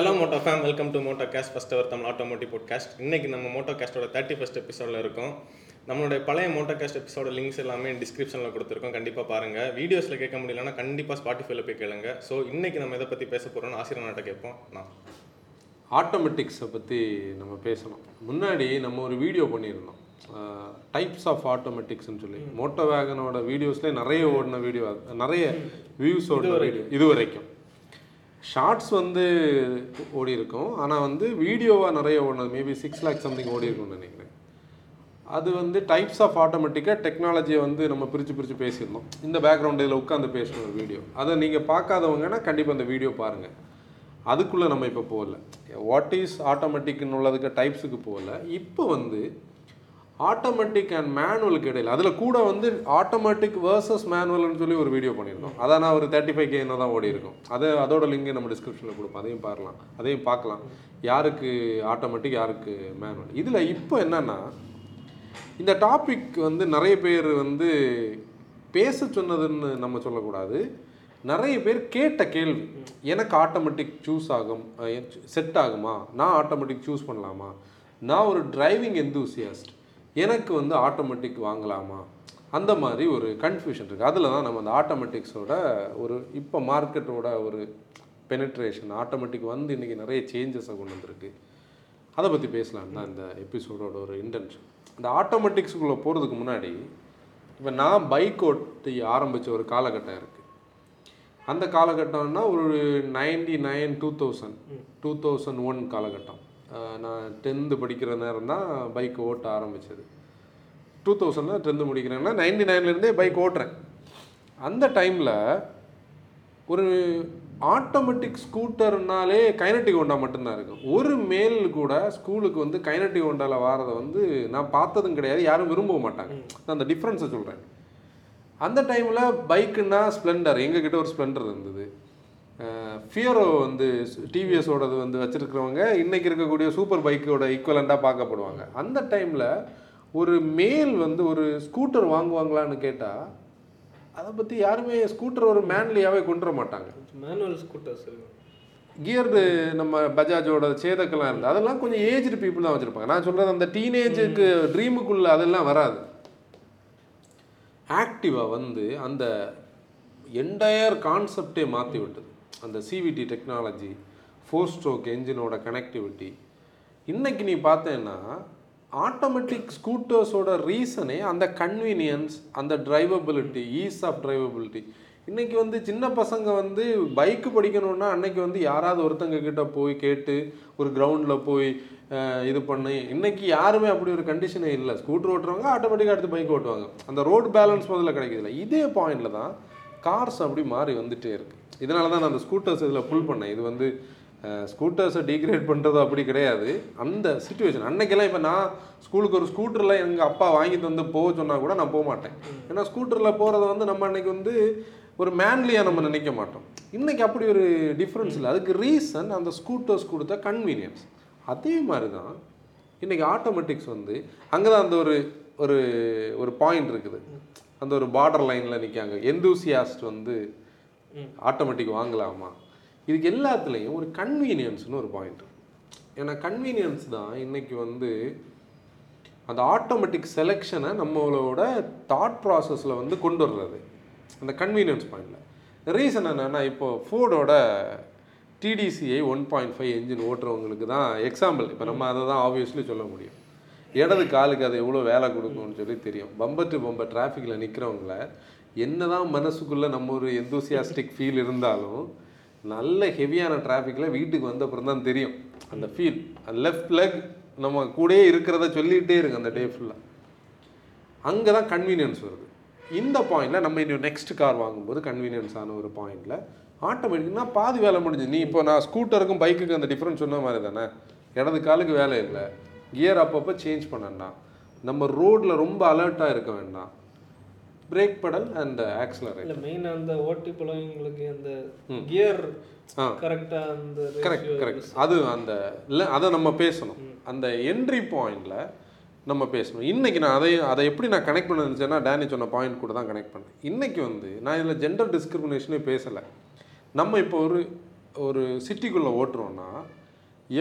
Hello moto fam welcome to moto cast first our Tamil automotive podcast இன்னைக்கு நம்ம Moto கேஸ்டோட thirty first எபிசோடில் இருக்கோம். நம்மளுடைய பழைய மோட்டோ கேஸ்ட் எபிசோட லிங்க்ஸ் எல்லாமே டிஸ்கிரிப்ஷனில் கொடுத்துருக்கோம். கண்டிப்பாக பாருங்கள் வீடியோஸில் கேட்க முடியலன்னா கண்டிப்பாக ஸ்பாட்டிஃபைல போய் கேளுங்க. ஸோ இன்னைக்கு நம்ம எதை பற்றி பேச போகிறோம்னு ஆசிரியர் கேட்போம். நான். ஆட்டோமெட்டிக்ஸை பற்றி நம்ம பேசணும். முன்னாடி நம்ம ஒரு வீடியோ பண்ணியிருந்தோம். டைப்ஸ் ஆஃப் ஆட்டோமெட்டிக்ஸ்னு சொல்லி. மோட்டோ வேகனோட வீடியோஸ்லேயே நிறைய ஓடின வீடியோ நிறைய வியூஸ் ஓடின வீடியோ இது வரைக்கும். ஷார்ட்ஸ் வந்து ஓடி இருக்கும் ஆனால் வந்து வீடியோவாக நிறைய ஓடினது. மேபி சிக்ஸ் லேக் சம்திங் ஓடி இருக்கும்னு நினைக்கிறேன். அது வந்து டைப்ஸ் ஆஃப் ஆட்டோமேட்டிக்காக டெக்னாலஜியை வந்து நம்ம பிரித்து பிரித்து பேசியிருந்தோம். இந்த பேக்ரவுண்ட் இதில் உட்காந்து பேசணும் ஒரு வீடியோ அதை நீங்கள் பார்க்காதவங்கன்னா கண்டிப்பாக அந்த வீடியோ பாருங்கள் அதுக்குள்ளே நம்ம இப்போ போகல. வாட் இஸ் ஆட்டோமேட்டிக்னு உள்ளதுக்கு டைப்ஸுக்கு போகல. இப்போ வந்து ஆட்டோமேட்டிக் அண்ட் மேனுவலுக்கு இடையில். அதில் கூட வந்து ஆட்டோமேட்டிக் வேர்சஸ் மேனுவல்னு சொல்லி ஒரு வீடியோ பண்ணியிருந்தோம் அதான் நான் ஒரு தேர்ட்டி ஃபைவ் கேன்னு தான் ஓடி இருக்கும் அது அதோட லிங்க் நம்ம டிஸ்கிரிப்ஷனில் கொடுப்போம். அதையும் பார்க்கலாம். அதையும் பார்க்கலாம். யாருக்கு ஆட்டோமேட்டிக் யாருக்கு மேனுவல் இதில் இப்போ என்னென்னா இந்த டாபிக் வந்து நிறைய பேர் வந்து பேச சொன்னதுன்னு நம்ம சொல்லக்கூடாது. நிறைய பேர் கேட்ட கேள்வி எனக்கு ஆட்டோமேட்டிக் சூஸ் ஆகும் செட் ஆகுமா? நான் ஆட்டோமேட்டிக் சூஸ் பண்ணலாமா? நான் ஒரு டிரைவிங் எந்தூசியாஸ்ட் எனக்கு வந்து ஆட்டோமேட்டிக் வாங்கலாமா? அந்த மாதிரி ஒரு கன்ஃபியூஷன் இருக்குது அதில் தான் நம்ம அந்த ஆட்டோமேட்டிக்ஸோட ஒரு இப்போ மார்க்கெட்டோட ஒரு பெனட்ரேஷன் ஆட்டோமேட்டிக் வந்து இன்றைக்கி நிறைய சேஞ்சஸை கொண்டு வந்திருக்கு. அதை பற்றி பேசலான்னு தான் இந்த எபிசோடோட ஒரு இன்டென்ஷன் இந்த ஆட்டோமேட்டிக்ஸுக்குள்ளே போகிறதுக்கு முன்னாடி இப்போ நான் பைக் ஓட்டி ஆரம்பித்த ஒரு காலகட்டம் இருக்குது அந்த காலகட்டம்னா ஒரு ninety nine two thousand two thousand one காலகட்டம். நான் டென்த்து படிக்கிற நேரம் தான் பைக் ஓட்ட ஆரம்பித்தது டூ தௌசண்டில் டென்த்து முடிக்கிறேன்னா நைன்டி நைன்லேருந்தே பைக் ஓட்டுறேன். அந்த டைமில் ஒரு ஆட்டோமேட்டிக் ஸ்கூட்டர்னாலே கைனட்டிக் ஹோண்டா மட்டும்தான் இருக்கும் ஒரு மேல் கூட ஸ்கூலுக்கு வந்து கைனட்டிக் ஹோண்டாவில் வாரதை வந்து நான் பார்த்ததும் கிடையாது யாரும் விரும்ப மாட்டாங்க. நான் அந்த டிஃப்ரென்ஸை சொல்கிறேன் அந்த டைமில் பைக்குன்னா ஸ்ப்ளெண்டர் எங்ககிட்ட ஒரு ஸ்ப்ளெண்டர் இருந்தது. ஃபியரோ வந்து டிவிஎஸோடது வந்து வச்சுருக்கிறவங்க இன்றைக்கி இருக்கக்கூடிய சூப்பர் பைக்கோட ஈக்குவலண்ட்டாக பார்க்கப்படுவாங்க. அந்த டைமில் ஒரு மேல் வந்து ஒரு ஸ்கூட்டர் வாங்குவாங்களான்னு கேட்டால் அதை பற்றி யாருமே ஸ்கூட்டர் ஒரு மேன்லியாகவே கொண்டு வர மாட்டாங்க. மேனுவல் ஸ்கூட்டர்ஸ் கியர்டு நம்ம பஜாஜோட சேதக்கெல்லாம் இருந்து அதெல்லாம் கொஞ்சம் ஏஜ்டு பீப்புள் தான் வச்சுருப்பாங்க. நான் சொல்கிறது அந்த டீனேஜுக்கு ட்ரீமுக்குள்ளே அதெல்லாம் வராது. ஆக்டிவா வந்து அந்த என்டையர் கான்செப்டே மாற்றி விட்டது. அந்த சிவிடி டெக்னாலஜி ஃபோர் ஸ்ட்ரோக் என்ஜினோட கனெக்டிவிட்டி இன்றைக்கி நீ பார்த்தேன்னா ஆட்டோமேட்டிக் ஸ்கூட்டர்ஸோட ரீசனே அந்த கன்வீனியன்ஸ் அந்த டிரைவபிலிட்டி ஈஸ் ஆஃப் டிரைவபிலிட்டி இன்றைக்கி வந்து சின்ன பசங்க வந்து பைக்கு படிக்கணும்னா அன்னைக்கு வந்து யாராவது ஒருத்தங்க கிட்ட போய் கேட்டு ஒரு கிரவுண்டில் போய் இது பண்ணி. இன்றைக்கி யாருமே அப்படி ஒரு கண்டிஷனே இல்லை. ஸ்கூட்டர் ஓட்டுறவங்க ஆட்டோமேட்டிக்காக எடுத்து பைக் ஓட்டுவாங்க. அந்த ரோடு பேலன்ஸ் முதல்ல கிடைக்குதுல்ல. இதே பாயிண்டில் தான் கார்ஸ் அப்படி மாறி வந்துட்டே இருக்கு. இதனால தான் நான் அந்த ஸ்கூட்டர்ஸ் இதில் புல் பண்ணேன். இது வந்து ஸ்கூட்டர்ஸை டீக்ரேட் பண்ணுறது அப்படி கிடையாது. அந்த சுச்சுவேஷன் அன்னைக்கெல்லாம் இப்போ நான் ஸ்கூலுக்கு ஒரு ஸ்கூட்டரில் எங்கள் அப்பா வாங்கிட்டு வந்து போக சொன்னால் கூட நான் போக மாட்டேன். ஏன்னா ஸ்கூட்டரில் போகிறத வந்து நம்ம அன்னைக்கு வந்து ஒரு மேன்லியாக நம்ம நினைக்க மாட்டோம். இன்றைக்கி அப்படி ஒரு டிஃப்ரென்ஸ் இல்லை. அதுக்கு ரீசன் அந்த ஸ்கூட்டர்ஸ் கொடுத்த கன்வீனியன்ஸ் அதே மாதிரி தான் இன்றைக்கி ஆட்டோமேட்டிக்ஸ் வந்து அங்கே தான் அந்த ஒரு ஒரு ஒரு பாயிண்ட் இருக்குது. அந்த ஒரு பார்டர் லைனில் நிற்காங்க எந்தூசியாஸ்ட் வந்து ஆட்டோமேட்டிக் வாங்கலாமா? இதுக்கு எல்லாத்துலேயும் ஒரு கன்வீனியன்ஸ்னு ஒரு பாயிண்ட் ஏன்னா கன்வீனியன்ஸ் தான் இன்றைக்கி வந்து அந்த ஆட்டோமேட்டிக் செலெக்ஷனை நம்மளோட தாட் ப்ராசஸில் வந்து கொண்டு வர்றது. அந்த கன்வீனியன்ஸ் பாயிண்டில் ரீசன் என்னென்னா இப்போ ஃபோர்டோட TDCI one point five engine ஓட்டுறவங்களுக்கு தான் எக்ஸாம்பிள் இப்போ நம்ம அதை தான் ஆப்வியஸ்லி சொல்ல முடியும். இடது காலுக்கு அது எவ்வளோ வேலை கொடுக்கும்னு சொல்லி தெரியும். பம்பர் டு பம்பர் டிராஃபிக்கில் நிற்கிறவங்கள என்னதான் மனசுக்குள்ளே நம்ம ஒரு எந்தூசியாஸ்டிக் ஃபீல் இருந்தாலும் நல்ல ஹெவியான டிராஃபிக்கில் வீட்டுக்கு வந்த அப்புறம் தான் தெரியும். அந்த ஃபீல் லெஃப்ட் லெக் நம்ம கூடயே இருக்கிறத சொல்லிகிட்டே இருக்கு அந்த டே ஃபுல்லாக அங்கே தான் கன்வீனியன்ஸ் வருது. இந்த பாயிண்டில் நம்ம இன்னும் நெக்ஸ்ட் கார் வாங்கும்போது கன்வீனியன்ஸான ஒரு பாயிண்டில் ஆட்டோமேட்டிக்னா பாதி வேலை முடிஞ்சு நீ இப்போ நான் ஸ்கூட்டருக்கும் பைக்குக்கும் அந்த டிஃப்ரென்ஸ் சொன்ன மாதிரி தானே? இடது காலுக்கு வேலை இல்லை. கியர் அப்பப்போ சேஞ்ச் பண்ணனா நம்ம ரோட்டில் ரொம்ப அலர்ட்டாக இருக்க வேண்டாம். பிரேக் படல் அண்ட் ஆக்சலரேட் இல்ல மெயினா அந்த ஓட்டி பழவங்களுக்கு அந்த கியர் ஆ. கரெக்டா அந்த கரெக்ட் கரெக்ட் அது அந்த இல்லை அதை நம்ம பேசணும். அந்த என்ட்ரி பாயிண்டில் நம்ம பேசணும். இன்னைக்கு நான் அதை அதை எப்படி நான் கனெக்ட் பண்ண நினச்சேன்னா டேனி சொன்ன பாயிண்ட் கூட தான் கனெக்ட் பண்ணேன். இன்னைக்கு வந்து நான் இதில் ஜெண்டர் டிஸ்கிரிமினேஷனே பேசலை. நம்ம இப்போ ஒரு ஒரு சிட்டிக்குள்ளே ஓட்டுறோன்னா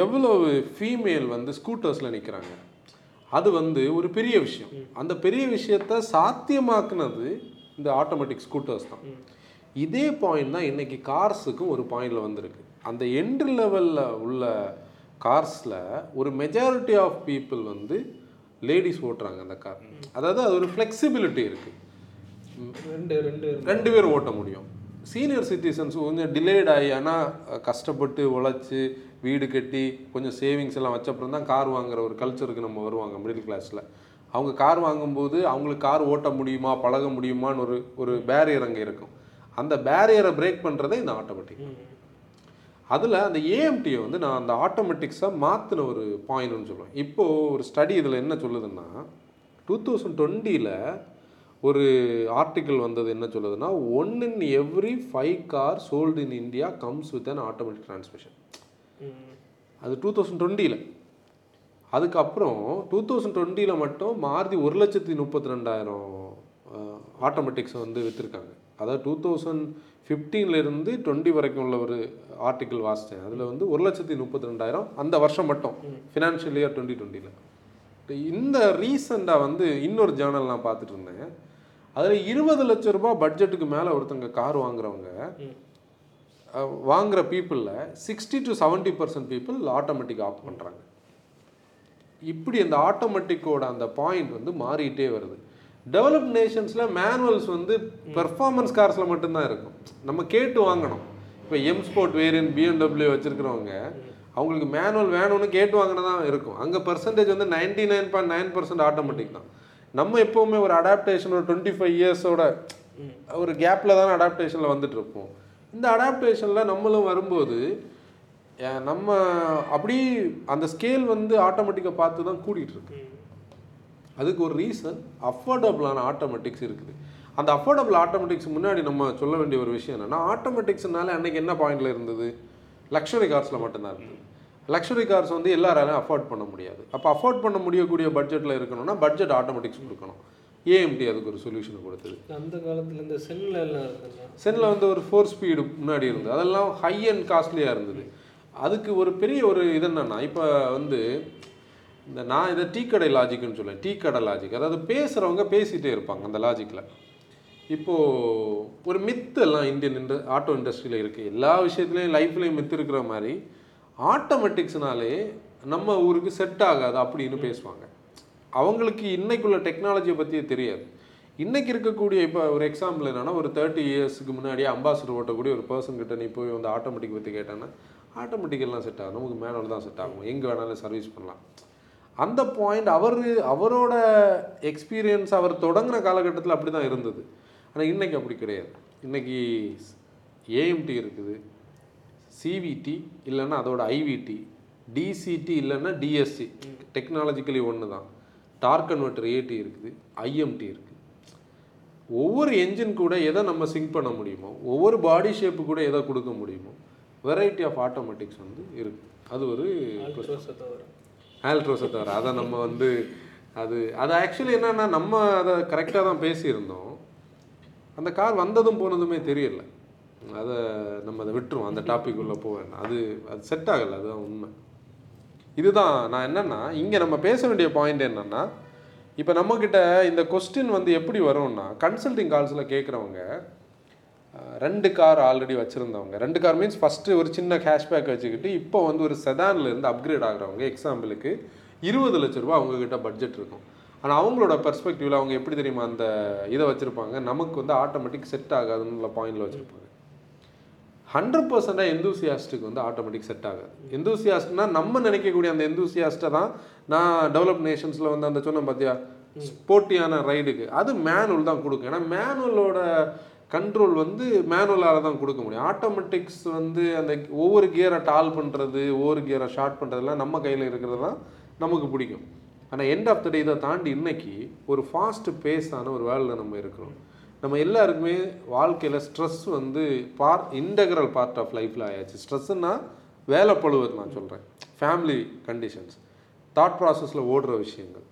எவ்வளவு ஃபீமேல் வந்து ஸ்கூட்டர்ஸில் நிற்கிறாங்க அது வந்து ஒரு பெரிய விஷயம். அந்த பெரிய விஷயத்த சாத்தியமாக்குனது இந்த ஆட்டோமேட்டிக் ஸ்கூட்டர்ஸ் தான். இதே பாயிண்ட் தான் இன்னைக்கு கார்ஸுக்கும் ஒரு பாயிண்டில் வந்திருக்கு. அந்த என்ட்ரி லெவலில் உள்ள கார்ஸில் ஒரு மெஜாரிட்டி ஆஃப் பீப்புள் வந்து லேடிஸ் ஓட்டுறாங்க அந்த கார் அதாவது அது ஒரு ஃப்ளெக்சிபிலிட்டி இருக்குது ரெண்டு ரெண்டு ரெண்டு பேரும் ஓட்ட முடியும். சீனியர் சிட்டிசன்ஸ் கொஞ்சம் டிலேட் ஆகி ஆனால் கஷ்டப்பட்டு உழைச்சி வீடு கட்டி கொஞ்சம் சேவிங்ஸ் எல்லாம் வச்சப்புறம் தான் கார் வாங்குற ஒரு கல்ச்சருக்கு நம்ம வருவாங்க மிடில் கிளாஸில் அவங்க கார் வாங்கும்போது அவங்களுக்கு கார் ஓட்ட முடியுமா பழக முடியுமான்னு ஒரு ஒரு பேரியர் அங்கே இருக்கும். அந்த பேரியரை பிரேக் பண்ணுறதே இந்த ஆட்டோமேட்டிக் அதில் அந்த ஏஎம்டியை வந்து நான் அந்த ஆட்டோமேட்டிக்ஸாக மாற்றின ஒரு பாயிண்ட்னு சொல்லுவேன் இப்போது ஒரு ஸ்டடி இதில் என்ன சொல்லுதுன்னா டூ தௌசண்ட் டுவெண்ட்டியில் ஒரு ஆர்டிக்கிள் வந்தது என்ன சொல்லுதுன்னா one in every five car sold in India comes with an automatic transmission அது டூ தௌசண்ட் டுவெண்ட்டியில் அதுக்கப்புறம் டூ தௌசண்ட் டுவெண்ட்டியில் மட்டும் மாருதி ஒரு லட்சத்தி முப்பத்தி ரெண்டாயிரம் ஆட்டோமேட்டிக்ஸை வந்து விற்றுருக்காங்க அதாவது டூ தௌசண்ட் ஃபிஃப்டீன்லேருந்து டுவெண்ட்டி வரைக்கும் உள்ள ஒரு ஆர்டிக்கிள் வாசித்தேன் அதில் வந்து ஒரு லட்சத்தி முப்பத்தி ரெண்டாயிரம் அந்த வருஷம் மட்டும் ஃபினான்ஷியல் இயர் டுவெண்ட்டி டுவெண்ட்டியில் இந்த ரீசெண்டாக வந்து இன்னொரு ஜேர்னல் நான் பார்த்துட்டு இருந்தேன். அதில் இருபது லட்ச ரூபாய் பட்ஜெட்டுக்கு மேலே ஒருத்தங்க கார் வாங்குறவங்க வாங்குற பீப்புளில் sixty to seventy percent people automatic off பண்ணுறாங்க இப்படி அந்த ஆட்டோமேட்டிக்கோட அந்த பாயிண்ட் வந்து மாறிட்டே வருது. டெவலப் நேஷன்ஸில் மேனுவல்ஸ் வந்து பெர்ஃபார்மன்ஸ் கார்ஸில் மட்டும்தான் இருக்கும். நம்ம கேட்டு வாங்கணும். இப்போ எம் ஸ்போர்ட் வேரியன்ட் பிஎன்டபிள்யூ வச்சுருக்கிறவங்க அவங்களுக்கு மேனுவல் வேணும்னு கேட்டு வாங்கினதான் இருக்கும். அங்கே பர்சன்டேஜ் வந்து ninety nine point nine percent automatic தான். நம்ம எப்போவுமே ஒரு அடாப்டேஷன் ஒரு டுவெண்ட்டி ஃபைவ் இயர்ஸோட ஒரு கேப்பில் தான் அடாப்டேஷனில் வந்துட்டு இருப்போம். இந்த அடாப்டேஷனில் நம்மளும் வரும்போது நம்ம அப்படி அந்த ஸ்கேல் வந்து ஆட்டோமேட்டிக்கை பார்த்து தான் கூடிட்டு இருக்கு. அதுக்கு ஒரு ரீசன் அஃபோர்டபுளான ஆட்டோமேட்டிக்ஸ் இருக்குது. அந்த அஃபோர்டபுள் ஆட்டோமேட்டிக்ஸ் முன்னாடி நம்ம சொல்ல வேண்டிய ஒரு விஷயம் என்னன்னா ஆட்டோமேட்டிக்ஸ்னால அன்னைக்கு என்ன பாயிண்ட்ல இருந்தது? லக்ஸுரி கார்ஸில் மட்டும்தான் இருந்தது லக்ஸுரி கார்ஸ் வந்து எல்லாராலையும் அஃபோர்ட் பண்ண முடியாது. அப்போ அஃபோர்ட் பண்ண முடியக்கூடிய பட்ஜெட்டில் இருக்கணும்னா பட்ஜெட் ஆட்டோமேட்டிக்ஸ் கொடுக்கணும். ஏஎம்டி அதுக்கு ஒரு சொல்யூஷன் கொடுத்தது. அந்த காலத்துல இந்த செல்ல எல்லாம் சென்னில் வந்து ஒரு ஃபோர் ஸ்பீடு முன்னாடி இருந்தது. அதெல்லாம் ஹை அண்ட் காஸ்ட்லியாக இருந்தது. அதுக்கு ஒரு பெரிய ஒரு இது என்னன்னா இப்போ வந்து இந்த நான் இதை டீ கடை லாஜிக்னு சொல்லுவேன். டீ கடை லாஜிக் அதாவது பேசுகிறவங்க பேசிகிட்டே இருப்பாங்க அந்த லாஜிக்கில் இப்போது ஒரு மித்து எல்லாம் இந்தியன் இண்ட ஆட்டோ இண்டஸ்ட்ரியில் இருக்குது எல்லா விஷயத்துலையும் லைஃப்லேயும் மித்து இருக்கிற மாதிரி ஆட்டோமேட்டிக்ஸ்னாலே நம்ம ஊருக்கு செட் ஆகாது அப்படின்னு பேசுவாங்க. அவங்களுக்கு இன்னைக்குள்ள டெக்னாலஜியை பற்றியே தெரியாது. இன்னைக்கு இருக்கக்கூடிய இப்போ ஒரு எக்ஸாம்பிள் என்னன்னா ஒரு தேர்ட்டி இயர்ஸ்க்கு முன்னாடி அம்பாசிடர் ஓட்டக்கூடிய ஒரு பர்சன் கிட்ட நீ போய் வந்து ஆட்டோமேட்டிக் பற்றி கேட்டேன்னா ஆட்டோமேட்டிக் எல்லாம் செட் ஆகும். நமக்கு மேனுவல் தான் செட் ஆகும். எங்கே வேணாலும் சர்வீஸ் பண்ணலாம். அந்த பாயிண்ட் அவர் அவரோட எக்ஸ்பீரியன்ஸ் அவர் தொடங்கின காலகட்டத்தில் அப்படி தான் இருந்தது. ஆனால் இன்னைக்கு அப்படி கிடையாது. இன்னைக்கு ஏஎம்டி இருக்குது சிவிடி இல்லைன்னா அதோட ஐவிடி டிசிடி இல்லைன்னா டிஎஸ்சி டெக்னாலஜிக்கலி ஒன்று தான் டார்க் கன்வெர்ட்டர் ஏடி இருக்குது ஐஎம்டி இருக்குது. ஒவ்வொரு என்ஜின் கூட எதை நம்ம சிங்க் பண்ண முடியுமோ ஒவ்வொரு பாடி ஷேப்பு கூட எதை கொடுக்க முடியுமோ வெரைட்டி ஆஃப் ஆட்டோமேட்டிக்ஸ் வந்து இருக்குது அது ஒரு ஆல்ட்ரோஸை தவிர அதை நம்ம வந்து அது அது ஆக்சுவலி என்னன்னா நம்ம அதை கரெக்டாக தான் பேசியிருந்தோம். அந்த கார் வந்ததும் போனதுமே தெரியல. அதை நம்ம அதை விட்டுருவோம். அந்த டாபிக் உள்ள வேண்டாம் அது அது செட் ஆகலை. அதுதான் உண்மை. இதுதான் நான் என்னென்னா இங்கே நம்ம பேச வேண்டிய பாயிண்ட் என்னென்னா இப்போ நம்மக்கிட்ட இந்த கொஸ்டின் வந்து எப்படி வரும்னா கன்சல்டிங் கால்ஸில் கேட்குறவங்க ரெண்டு கார் ஆல்ரெடி வச்சுருந்தவங்க. ரெண்டு கார் மீன்ஸ் ஃபஸ்ட்டு ஒரு சின்ன கேஷ்பேக் வச்சுக்கிட்டு இப்போ வந்து ஒரு செதான்லேருந்து அப்கிரேட் ஆகிறவங்க எக்ஸாம்பிளுக்கு இருபது லட்ச ரூபா அவங்கக்கிட்ட பட்ஜெட் இருக்கும். ஆனால் அவங்களோட பெர்ஸ்பெக்டிவில் அவங்க எப்படி தெரியுமா அந்த இதை வச்சுருப்பாங்க? நமக்கு வந்து ஆட்டோமேட்டிக் செட் ஆகாதுன்னு பாயிண்டில் வச்சுருப்பாங்க. ஹண்ட்ரட் பர்சண்டாக எந்தூசியாஸ்ட்டுக்கு வந்து ஆட்டோமேட்டிக் செட் ஆகாது. எந்தூசியாஸ்ட்னா நம்ம நினைக்கக்கூடிய அந்த எந்தூசியாஸ்ட்டை தான் நான் டெவலப் நேஷன்ஸில் வந்து அந்த சொன்னேன் பார்த்தியா ஸ்போர்ட்டியான ரைடுக்கு அது மேனுவல் தான் கொடுக்கும். ஏன்னா மேனுவலோட கண்ட்ரோல் வந்து மேனுவலால் தான் கொடுக்க முடியும். ஆட்டோமேட்டிக்ஸ் வந்து அந்த ஒவ்வொரு கியரை டால் பண்ணுறது ஒவ்வொரு கியரை ஷார்ட் பண்ணுறதுலாம் நம்ம கையில் இருக்கிறது தான் நமக்கு பிடிக்கும். ஆனால் எண்ட் ஆஃப் த டே இதை தாண்டி இன்னைக்கு ஒரு ஃபாஸ்ட் பேஸான ஒரு வேர்ல்டில் நம்ம இருக்கிறோம். நம்ம எல்லாருக்குமே வாழ்க்கையில் ஸ்ட்ரெஸ் வந்து பார் இன்டெக்ரல் பார்ட் ஆஃப் லைஃப்பில் ஆயாச்சு. ஸ்ட்ரெஸ்ஸுன்னா வேலை பழுவது நான் சொல்கிறேன் ஃபேமிலி கண்டிஷன்ஸ் தாட் ப்ராசஸில் ஓடுற விஷயங்கள்.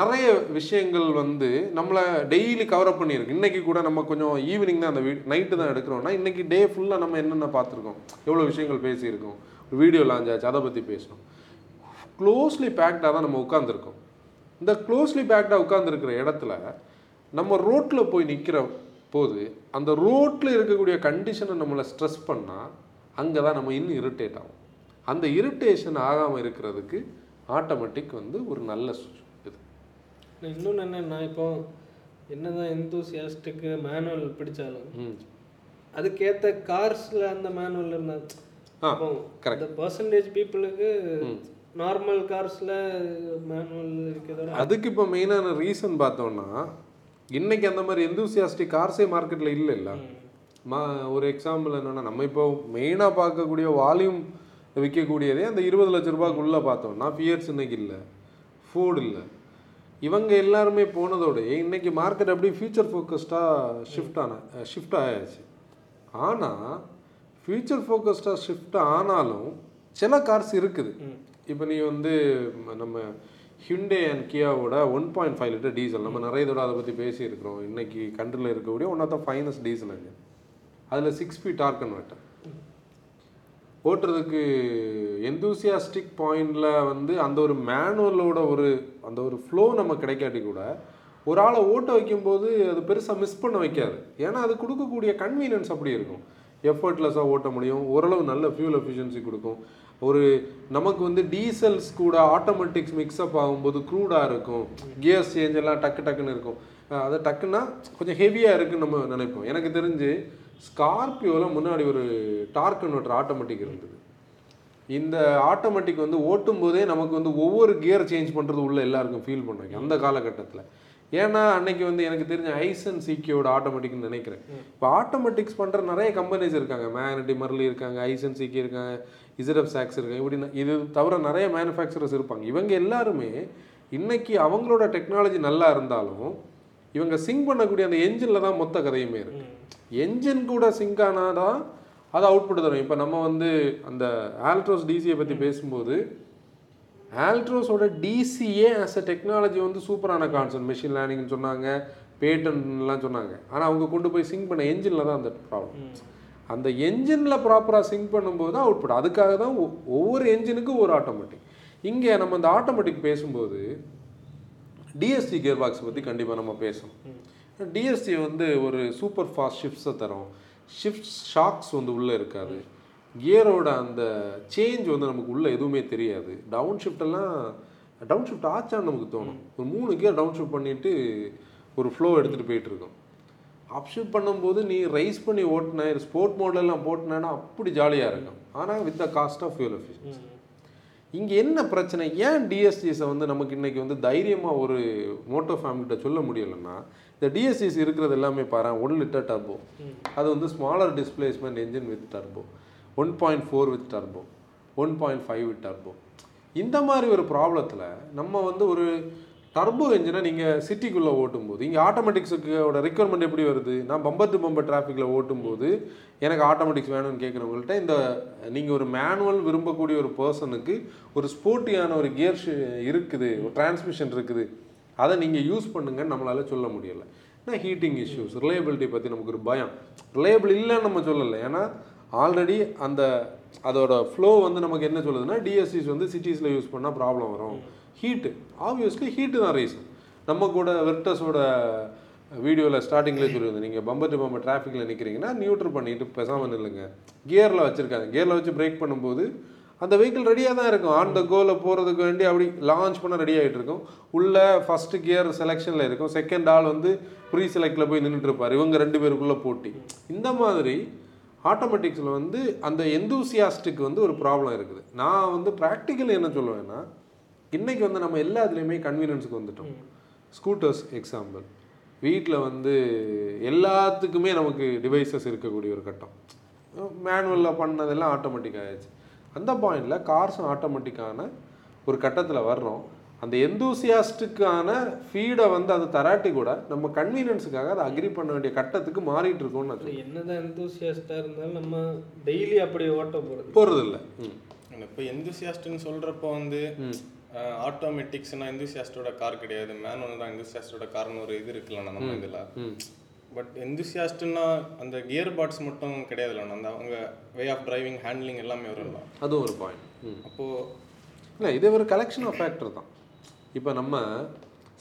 நிறைய விஷயங்கள் வந்து நம்மளை டெய்லி கவர் அப் பண்ணியிருக்கு. இன்றைக்கி கூட நம்ம கொஞ்சம் ஈவினிங் தான் அந்த வீ நைட்டு தான் எடுக்கிறோம்னா இன்றைக்கி டே ஃபுல்லாக நம்ம என்னென்ன பார்த்துருக்கோம்? எவ்வளோ விஷயங்கள் பேசியிருக்கோம்? வீடியோ லான்ச் ஆச்சு அதை பற்றி பேசணும். க்ளோஸ்லி பேக்டாக தான் நம்ம உட்காந்துருக்கோம் இந்த க்ளோஸ்லி பேக்டாக உட்காந்துருக்கிற இடத்துல நம்ம ரோட்டில் போய் நிற்கிற போது அந்த ரோட்டில் இருக்கக்கூடிய கண்டிஷனை நம்மளை ஸ்ட்ரெஸ் பண்ணால் அங்கே தான் நம்ம இன்னும் இரிட்டேட் ஆகும். அந்த இரிட்டேஷன் ஆகாமல் இருக்கிறதுக்கு ஆட்டோமேட்டிக் வந்து ஒரு நல்ல இது. இன்னொன்று என்னன்னா இப்போ என்னதான் எந்தூசியாஸ்டிக்கு மேனுவல் பிடிச்சாலும் அதுக்கேற்ற கார்ஸில் அந்த மேனுவல் இருந்தா ஆ, இப்போ correct. இந்த பர்சன்டேஜ் பீப்புளுக்கு நார்மல் கார்ஸில் மேனுவல் இருக்கிறதோட அதுக்கு இப்போ மெயினான ரீசன் பார்த்தோம்னா இன்னைக்கு அந்த மாதிரி எந்தூசியாஸ்டிக் கார்ஸே மார்க்கெட்டில் இல்லை இல்லை. மா. ஒரு எக்ஸாம்பிள் என்னன்னா நம்ம இப்போ மெயினாக பார்க்கக்கூடிய வால்யூம் விற்கக்கூடியதே அந்த இருபது லட்ச ரூபாய்க்குள்ளே பார்த்தோம்னா ஃபியர்ஸ் இன்னைக்கு இல்லை. ஃபோர்டு இல்லை. இவங்க எல்லாருமே போனதோட இன்னைக்கு மார்க்கெட் அப்படியே ஃபியூச்சர் ஃபோக்கஸ்டாக ஷிஃப்ட் ஆன ஷிஃப்ட் ஆயாச்சு. ஆனால் ஃபியூச்சர் ஃபோக்கஸ்டாக ஷிஃப்ட் ஆனாலும் சில கார்ஸ் இருக்குது. இப்போ நீ வந்து நம்ம Hyundai and கியாவோட one point five litre diesel நம்ம நிறைய தடவை அதை பற்றி பேசியிருக்கிறோம். இன்றைக்கி கண்ட்ரியில் இருக்கக்கூடிய one of the finest diesel அது. அதில் சிக்ஸ் ஃபீட் டார்க் கன்வெர்ட்டர் ஓட்டுறதுக்கு எந்தூசியாஸ்டிக் பாயிண்டில் வந்து அந்த ஒரு மேனுவலோட ஒரு அந்த ஒரு ஃப்ளோ நம்ம கிடைக்காட்டி கூட ஒரு ஆளை ஓட்ட வைக்கும்போது அது பெருசாக மிஸ் பண்ண வைக்காது. ஏன்னா அது கொடுக்கக்கூடிய கன்வீனியன்ஸ் அப்படி இருக்கும். எஃபர்ட்லெஸ்ஸாக ஓட்ட முடியும். ஓரளவு நல்ல ஃபியூல் எஃபிஷியன்சி கொடுக்கும். ஒரு நமக்கு வந்து டீசல்ஸ் கூட ஆட்டோமேட்டிக்ஸ் மிக்ஸ்அப் ஆகும்போது க்ரூடாக இருக்கும். கியர்ஸ் சேஞ்ச் எல்லாம் டக்கு டக்குன்னு இருக்கும். அது டக்குன்னா கொஞ்சம் ஹெவியாக இருக்குன்னு நம்ம நினைப்போம். எனக்கு தெரிஞ்சு ஸ்கார்பியோவில் முன்னாடி ஒரு டார்க் கன்வெர்ட்டர் ஆட்டோமேட்டிக் இருந்தது. இந்த ஆட்டோமேட்டிக் வந்து ஓட்டும் போதே நமக்கு வந்து ஒவ்வொரு கியர் சேஞ்ச் பண்ணுறது உள்ள எல்லாருக்கும் ஃபீல் பண்ணுவாங்க அந்த காலகட்டத்தில். ஏன்னா அன்னைக்கு வந்து எனக்கு தெரிஞ்ச ஐசன் சிக்கியோட ஆட்டோமேட்டிக்னு நினைக்கிறேன். இப்போ ஆட்டோமேட்டிக்ஸ் பண்ணுற நிறைய கம்பெனிஸ் இருக்காங்க. மேக்னட்டி மர்லி இருக்காங்க ஐசன் சிக்கி இருக்காங்க. இசரப் சாக்ஸ் இருக்காங்க இப்படி இது தவிர நிறைய மேனுஃபேக்சரர்ஸ் இருப்பாங்க. இவங்க எல்லாருமே இன்னைக்கு அவங்களோட டெக்னாலஜி நல்லா இருந்தாலும் இவங்க சிங்க் பண்ணக்கூடிய அந்த என்ஜினில் தான் மொத்த கதையுமே இருக்கு. என்ஜின் கூட சிங்க் ஆனாதான் அது அவுட்புட் தரும். இப்போ நம்ம வந்து அந்த ஆல்ட்ரோஸ் டிசியை பற்றி பேசும்போது ஆல்ட்ரோஸோட டிசிஏ ஆஸ் அ டெக்னாலஜி வந்து சூப்பரான கான்செப்ட் மெஷின் லேர்னிங்னு சொன்னாங்க பேட்டன்லாம் சொன்னாங்க. ஆனால் அவங்க கொண்டு போய் சிங்க் பண்ண என்ஜினில் தான் அந்த ப்ராப்ளம் அந்த என்ஜினில் ப்ராப்பராக சிங்க் பண்ணும்போது தான் அவுட்புட் அதுக்காக தான் ஒவ்வொரு என்ஜினுக்கும் ஒரு ஆட்டோமேட்டிக் இங்கே நம்ம அந்த ஆட்டோமேட்டிக் பேசும்போது டிஎஸ்டி கியர் பாக்ஸ் பற்றி கண்டிப்பாக நம்ம பேசணும். டிஎஸ்டி வந்து ஒரு சூப்பர் ஃபாஸ்ட் ஷிஃப்ட்ஸை தரும். ஷிஃப்ட் ஷாக்ஸ் வந்து உள்ளே இருக்காது. கியரோட அந்த சேஞ்ச் வந்து நமக்கு உள்ளே எதுவுமே தெரியாது. டவுன் ஷிஃப்டெல்லாம் டவுன் ஷிஃப்ட் ஆச்சான்னு நமக்கு தோணும். ஒரு மூணு கியர் டவுன் ஷிஃப்ட் பண்ணிவிட்டு ஒரு ஃப்ளோ எடுத்துகிட்டு போயிட்டு அப்ஷிஃப்ட் பண்ணும்போது நீ ரைஸ் பண்ணி ஓட்டின ஸ்போர்ட் மோட்லெல்லாம் போட்டினேன்னா அப்படி ஜாலியாக இருக்கும். ஆனால் with the cost of fuel efficiency இங்கே என்ன பிரச்சனை? ஏன் டிஎஸ்டிஸை வந்து நமக்கு இன்னைக்கு வந்து தைரியமாக ஒரு மோட்டோ ஃபேமிலிகிட்ட சொல்ல முடியலைன்னா இந்த டிஎஸ்டிஸ் இருக்கிறது எல்லாமே பாரு ஒன் லிட்டர் டர்போ அது வந்து smaller displacement engine with turbo one point four with turbo one point five with turbo இந்த மாதிரி ஒரு ப்ராப்ளத்தில் நம்ம வந்து ஒரு டர்போ என்ஜினை நீங்கள் சிட்டிக்குள்ளே ஓட்டும்போது இங்கே ஆட்டோமேட்டிக்ஸுக்கோட ரெக்குவயர்மெண்ட் எப்படி வருது? நான் பம்பர் டு பம்பர் டிராஃபிக்கில் ஓட்டும்போது எனக்கு ஆட்டோமேட்டிக்ஸ் வேணும்னு கேட்குறவங்கள்ட்ட இந்த நீங்கள் ஒரு மேனுவல் விரும்பக்கூடிய ஒரு பர்சனுக்கு ஒரு ஸ்போர்ட்டியான ஒரு கியர் இருக்குது ஒரு டிரான்ஸ்மிஷன் இருக்குது. அதை நீங்கள் யூஸ் பண்ணுங்கன்னு நம்மளால் சொல்ல முடியலை. ஏன்னா ஹீட்டிங் இஷ்யூஸ் ரிலையபிலிட்டி பற்றி நமக்கு ஒரு பயம். ரிலையபிள் இல்லைன்னு நம்ம சொல்லலை. ஏன்னா ஆல்ரெடி அந்த அதோட ஃப்ளோ வந்து நமக்கு என்ன சொல்லுதுன்னா டிஎஸ்சிஸ் வந்து சிட்டிஸில் யூஸ் பண்ணால் ப்ராப்ளம் வரும். ஹீட்டு ஆப்வியஸ்லி ஹீட்டு தான் ரீசன் நம்ம கூட வெர்டஸோட வீடியோவில் ஸ்டார்டிங்லேயே சொல்லியிருந்தேன். நீங்கள் பம்பர் டு பம்பர் டிராஃபிக்கில் நிற்கிறீங்கன்னா நியூட்ரல் பண்ணிட்டு பேசாமல் நில்லுங்க. கியரில் வச்சுருக்காங்க. கியரில் வச்சு பிரேக் பண்ணும்போது அந்த வெஹிக்கிள் ரெடியாக தான் இருக்கும். ஆன் த கோவில் போகிறதுக்கு வேண்டி அப்படி லான்ச் பண்ண ரெடி ஆகிட்டு இருக்கும். உள்ளே ஃபஸ்ட்டு கியர் செலெக்ஷனில் இருக்கும். செகண்ட் ஆள் வந்து ப்ரீ செலக்டில் போய் நின்றுட்டு இருப்பார் இவங்க ரெண்டு பேருக்குள்ளே போட்டி. இந்த மாதிரி ஆட்டோமேட்டிக்ஸில் வந்து அந்த எந்தூசியாஸ்டிக் வந்து ஒரு ப்ராப்ளம் இருக்குது. நான் வந்து ப்ராக்டிக்கல் என்ன சொல்லுவேன்னா இன்னைக்கு வந்து நம்ம எல்லா இதுலேயுமே கன்வீனியன்ஸுக்கு வந்துட்டோம். ஸ்கூட்டர்ஸ் எக்ஸாம்பிள் வீட்டில் வந்து எல்லாத்துக்குமே நமக்கு டிவைசஸ் இருக்கக்கூடிய ஒரு கட்டம். மேனுவலில் பண்ணதெல்லாம் ஆட்டோமேட்டிக் ஆயிடுச்சு. அந்த பாயிண்டில் கார்ஸும் ஆட்டோமேட்டிக்கான ஒரு கட்டத்தில் வர்றோம். அந்த எந்தூசியாஸ்டுக்கான ஃபீடை வந்து அது தராட்டி கூட நம்ம கன்வீனியன்ஸுக்காக அதை அக்ரி பண்ண வேண்டிய கட்டத்துக்கு மாறிட்டு இருக்கோம்னு என்னதான் எந்தூசியாஸ்டாக இருந்தாலும் நம்ம டெய்லி அப்படி ஓட்ட போகிறது போகிறதில்ல ம். இப்போ எந்தூசியாஸ்ட்னு சொல்கிறப்போ வந்து ஆட்டோமேட்டிக்ஸ்னா எந்தூசியாஸ்டோட கார் கிடையாது. மேனுவல் தான் எந்தூசியாஸ்டோட கார்னு ஒரு இது இருக்குல்ல நம்ம இதில். பட் எந்தூசியாஸ்ட்னா அந்த கியர் பாட்ஸ் மட்டும் கிடையாதுல்ல அந்த அவங்க வே ஆஃப் டிரைவிங் ஹேண்ட்லிங் எல்லாமே வரும்ல அதுவும் ஒரு பாயிண்ட் ம். அப்போது இல்லை இது ஒரு கலெக்ஷன் ஆஃப் ஃபேக்டர் தான். இப்போ நம்ம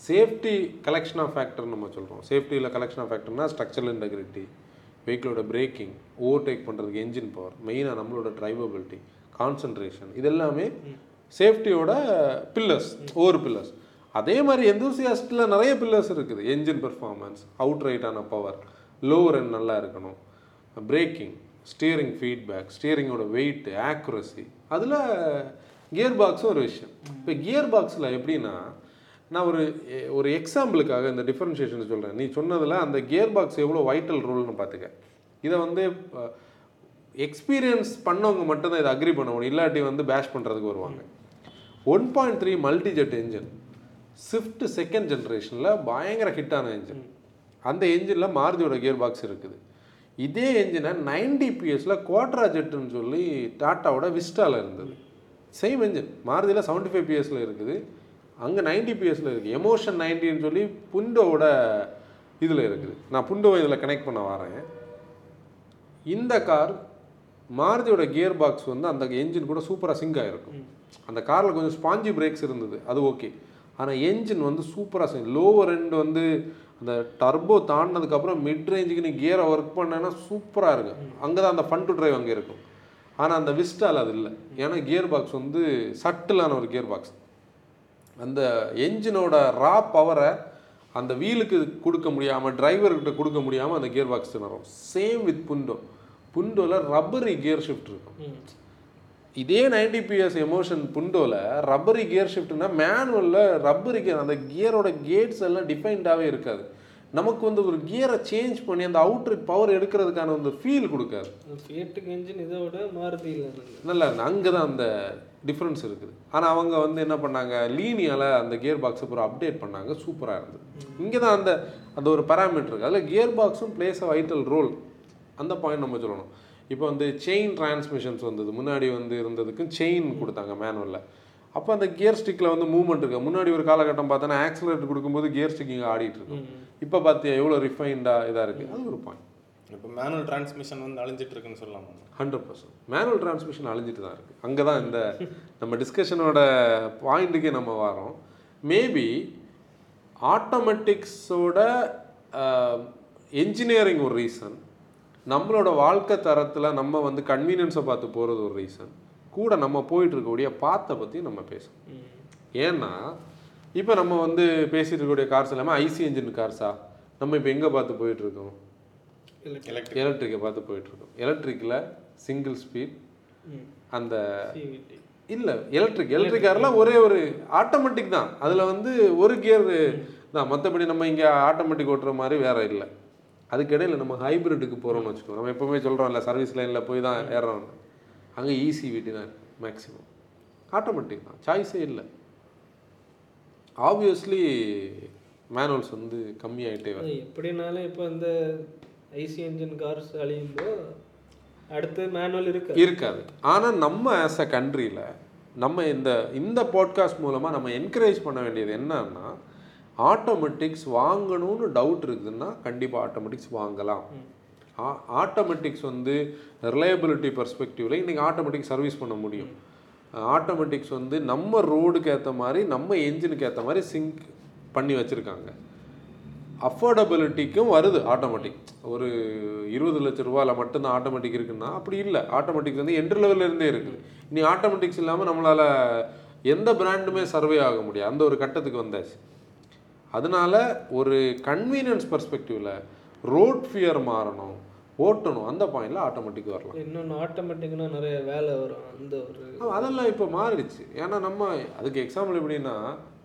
சேஃப்டி கலெக்ஷன் ஆஃப் ஃபேக்டர் நம்ம சொல்கிறோம் சேஃப்டியில் கலெக்ஷன் ஆஃப் ஃபேக்டர்னா ஸ்ட்ரக்சரல் இன்டெகிரிட்டி வெஹிக்கிளோட பிரேக்கிங் ஓவர்டேக் பண்ணுறதுக்கு என்ஜின் பவர் மெயினாக நம்மளோட டிரைவபிலிட்டி கான்சன்ட்ரேஷன் இது எல்லாமே சேஃப்டியோட பில்லர்ஸ் ஒவ்வொரு பில்லர்ஸ் அதே மாதிரி எந்தூசியாஸ்டில் நிறைய பில்லர்ஸ் இருக்குது. என்ஜின் பெர்ஃபார்மன்ஸ் அவுட் ரைட்டான பவர் லோவர் எண்ட் நல்லா இருக்கணும். பிரேக்கிங் ஸ்டியரிங் ஃபீட்பேக் ஸ்டியரிங்கோட வெயிட் ஆக்குரசி அதில் கியர் பாக்ஸும் ஒரு விஷயம். இப்போ கியர் பாக்ஸில் எப்படின்னா நான் ஒரு ஒரு எக்ஸாம்பிளுக்காக இந்த டிஃப்ரென்ஷியேஷன் சொல்கிறேன் நீ சொன்னதில் அந்த கியர் பாக்ஸ் எவ்வளோ வைட்டல் ரோல்னு பார்த்துக்க இதை வந்து எக்ஸ்பீரியன்ஸ் பண்ணவங்க மட்டும்தான் இதை அக்ரி பண்ண முடியும். இல்லாட்டி வந்து பேஷ் பண்ணுறதுக்கு வருவாங்க. One point three Multijet engine Swift second ஜென்ரேஷனில் பயங்கர ஹிட்டான என்ஜின் அந்த என்ஜினில் மாருதியோட கியர் பாக்ஸ் இருக்குது. இதே என்ஜினை நைன்டி பிஎஸில் குவாட்ரா ஜெட்டுன்னு சொல்லி டாட்டாவோட விஸ்டாவில் இருந்தது. சேம் என்ஜின் மாருதியில் செவன்ட்டி ஃபைவ் பிஎஸில் இருக்குது. அங்கே நைன்டி பிஎஸில் இருக்குது எமோஷன் நைன்டின்னு சொல்லி புண்டோவோட இதில் இருக்குது. நான் புண்டோவை இதில் கனெக்ட் பண்ண வரேன். இந்த கார் மாருதியோட கியர் பாக்ஸ் வந்து அந்த என்ஜின் கூட சூப்பராக சிங்க் ஆகிருக்கும் அந்த காரில் கொஞ்சம் ஸ்பாஞ்சி பிரேக்ஸ் இருந்தது. அது ஓகே ஆனால் என்ஜின் வந்து சூப்பராக சிங் லோவர் எண்ட் வந்து அந்த டர்போ தாண்டினதுக்கப்புறம் மிட் ரேஞ்சுக்கு நீ கியரை ஒர்க் பண்ணேன்னா சூப்பராக இருக்கும். அங்கே தான் அந்த ஃபன் டு ட்ரைவ் அங்கே இருக்கும். ஆனால் அந்த விஸ்டால் அது இல்லை. ஏன்னா கியர் பாக்ஸ் வந்து சட்டிலான ஒரு கியர் பாக்ஸ் அந்த என்ஜினோட ரா பவரை அந்த வீலுக்கு கொடுக்க முடியாமல் டிரைவர்கிட்ட கொடுக்க முடியாமல் அந்த கியர் பாக்ஸ் திணறும் சேம் வித் புண்டோ புண்டோவில் ரப்பரி கியர் ஷிஃப்ட் இருக்கும். இதே 90 பிஎஸ் எமோஷன் புண்டோவில் ரப்பரி கியர் ஷிஃப்ட்னா மேனுவலில் ரப்பரி கியர் அந்த கியரோட கேட்ஸ் எல்லாம் டிஃபைன்டாகவே இருக்காது. நமக்கு வந்து ஒரு கியரை சேஞ்ச் பண்ணி அந்த அவுட்ரு பவர் எடுக்கிறதுக்கான அந்த ஃபீல் கொடுக்காது. ஃபியட்டுக்கு என்ஜின் இதை விட இல்லை நல்லா அங்கே தான் அந்த டிஃப்ரென்ஸ் இருக்குது. ஆனால் அவங்க வந்து என்ன பண்ணாங்க? லீனியால் அந்த கியர் பாக்ஸை பூரா அப்டேட் பண்ணாங்க. சூப்பராக இருந்தது. இங்கே தான் அந்த அந்த ஒரு பேராமீட்டர் இருக்குது அதில் கியர் பாக்ஸும் பிளேஸ் அ வைட்டல் ரோல் அந்த பாயிண்ட் நம்ம சொல்லணும். இப்போ வந்து செயின் டிரான்ஸ்மிஷன்ஸ் வந்தது. முன்னாடி வந்து இருந்ததுக்கு செயின் கொடுத்தாங்க மேனுவலில் அப்போ அந்த கியர் ஸ்டிக்கில் வந்து மூவ்மெண்ட் இருக்கு. முன்னாடி ஒரு காலகட்டம் பார்த்தோன்னா ஆக்சிலேட்டர் கொடுக்கும்போது கியர் ஸ்டிக் இங்கே ஆடிட்டு இருக்கும். இப்போ பார்த்தியா எவ்வளோ ரிஃபைன்டாக இதாக இருக்குது அது ஒரு பாயிண்ட் இப்போ மேனுவல் டிரான்ஸ்மிஷன் வந்து அழிஞ்சிட்டு இருக்குன்னு சொல்லலாமா? ஹண்ட்ரட் பர்சன்ட் மேனுவல் டிரான்ஸ்மிஷன் அழிஞ்சிட்டு தான் இருக்குது அங்கே தான் இந்த நம்ம டிஸ்கஷனோட பாயிண்ட்டுக்கே நம்ம வரோம் மேபி ஆட்டோமேட்டிக்ஸோட என்ஜினியரிங் ஒரு ரீசன் நம்மளோட வாழ்க்கை தரத்தில் நம்ம வந்து கன்வீனியன்ஸை பார்த்து போகிறது ஒரு ரீசன் கூட நம்ம போயிட்டு இருக்கக்கூடிய பாத்தை பற்றி நம்ம பேசணும். ஏன்னா இப்போ நம்ம வந்து பேசிட்டு இருக்கக்கூடிய கார்ஸ் எல்லாமே ஐசி என்ஜின் கார்ஸா நம்ம இப்போ எங்கே பார்த்து போயிட்டு இருக்கோம் எலக்ட்ரிக் எலக்ட்ரிக்கை பார்த்து போயிட்டு இருக்கோம் எலக்ட்ரிக்கில் சிங்கிள் ஸ்பீட் அந்த இல்லை எலக்ட்ரிக் எலக்ட்ரிக் கார்லாம் ஒரே ஒரு ஆட்டோமேட்டிக் தான். அதில் வந்து ஒரு கியர் தான். மற்றபடி நம்ம இங்கே ஆட்டோமேட்டிக் ஓட்டுற மாதிரி வேற இல்லை. அதுக்கிடையில் நம்ம ஹைப்ரிட்டுக்கு போகிறோம்னு வச்சுக்கோ நம்ம எப்போவுமே சொல்கிறோம்ல சர்வீஸ் லைனில் போய் தான் ஏறுறோம் அங்கே ஈஸி வீட்டு தான் மேக்ஸிமம் ஆட்டோமேட்டிக் தான். சாய்ஸே இல்லை. ஆப்வியஸ்லி மேனுவல்ஸ் வந்து கம்மியாயிட்டே வருது அது எப்படினாலும் இப்போ இந்த ஐசி என்ஜின் கார்ஸ் அழியும்போ அடுத்து மேனுவல் இருக்கு இருக்காது. ஆனால் நம்ம ஆஸ் அ கண்ட்ரியில் நம்ம இந்த இந்த பாட்காஸ்ட் மூலமாக நம்ம என்கரேஜ் பண்ண வேண்டியது என்னன்னா ஆட்டோமேட்டிக்ஸ் வாங்கணும்னு டவுட் இருக்குதுன்னா கண்டிப்பாக ஆட்டோமேட்டிக்ஸ் வாங்கலாம். ஆட்டோமேட்டிக்ஸ் வந்து ரிலையபிலிட்டி பர்ஸ்பெக்டிவில் இன்றைக்கி ஆட்டோமேட்டிக் சர்வீஸ் பண்ண முடியும். ஆட்டோமேட்டிக்ஸ் வந்து நம்ம ரோடுக்கு ஏற்ற மாதிரி நம்ம என்ஜினுக்கு ஏற்ற மாதிரி சிங்க் பண்ணி வச்சுருக்காங்க. அஃபோர்டபிலிட்டிக்கும் வருது ஆட்டோமேட்டிக் ஒரு இருபது லட்ச ரூபாயில் மட்டும்தான் ஆட்டோமேட்டிக் இருக்குன்னா அப்படி இல்லை. ஆட்டோமேட்டிக் வந்து என்ட்ரி லெவல்லேருந்தே இருக்குது இனி ஆட்டோமேட்டிக்ஸ் இல்லாமல் நம்மளால் எந்த பிராண்டுமே சர்வே ஆக முடியாது. அந்த ஒரு கட்டத்துக்கு வந்தாச்சு. அதனால ஒரு கன்வீனியன்ஸ் பர்ஸ்பெக்டிவில் ரோட் ஃபியர் மாறணும் ஓட்டணும் அந்த பாயிண்டில் ஆட்டோமேட்டிக் வரலாம். இன்னொன்று ஆட்டோமேட்டிக்னா நிறைய வேலை வரும். அந்த ஒரு அதெல்லாம் இப்போ மாறிடுச்சு. ஏன்னா நம்ம அதுக்கு எக்ஸாம்பிள் எப்படின்னா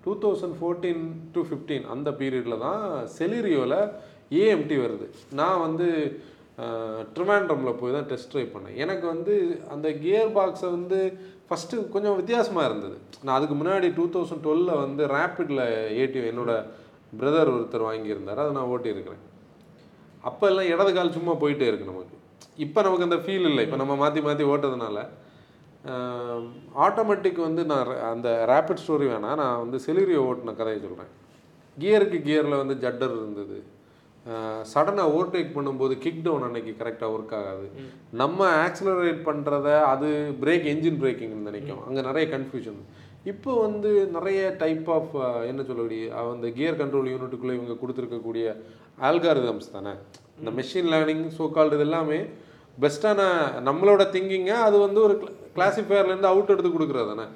two thousand fourteen to fifteen அந்த பீரியடில் தான் செலிரியோவில் ஏஎம்டி வருது. நான் வந்து ட்ரிவாண்ட்ரமில் போய் தான் டெஸ்ட் ட்ரைவ் பண்ணேன். எனக்கு வந்து அந்த கியர் பாக்ஸை வந்து ஃபஸ்ட்டு கொஞ்சம் வித்தியாசமாக இருந்தது. நான் அதுக்கு முன்னாடி டூ தௌசண்ட் டுவெலில் வந்து ரேப்பிடில் ஏடி என்னோடய பிரதர் ஒருத்தர் வாங்கியிருந்தார். அதை நான் ஓட்டியிருக்கிறேன். அப்போ எல்லாம் இடது கால் சும்மா போயிட்டே இருக்கு நமக்கு. இப்போ நமக்கு அந்த ஃபீல் இல்லை. இப்போ நம்ம மாற்றி மாற்றி ஓட்டதுனால ஆட்டோமேட்டிக் வந்து நான் அந்த ரேபிட் ஸ்டோரி வேணால் நான் வந்து செலிரியோ ஓட்டின கதையை சொல்கிறேன் கியருக்கு கியரில் வந்து ஜட்டர் இருந்தது. சடனாக ஓவர்டேக் பண்ணும்போது கிக் டவுன் அன்னைக்கு கரெக்டாக ஒர்க் ஆகாது. நம்ம ஆக்சிலரேட் பண்ணுறத அது பிரேக் என்ஜின் பிரேக்கிங்னு நினைக்கும் அங்கே நிறைய கன்ஃபியூஷன் இப்போ வந்து நிறைய டைப் ஆஃப் என்ன சொல்லக்கூடிய அந்த கியர் கண்ட்ரோல் யூனிட்டுக்குள்ளே இவங்க கொடுத்துருக்கக்கூடிய ஆல்காரிதம்ஸ் தானே? இந்த மெஷின் லேர்னிங் ஸோ கால்டு இது எல்லாமே பெஸ்ட்டான நம்மளோட திங்கிங்கை அது வந்து ஒரு கிளாசிஃபயர்லேருந்து அவுட் எடுத்து கொடுக்குறது தானே?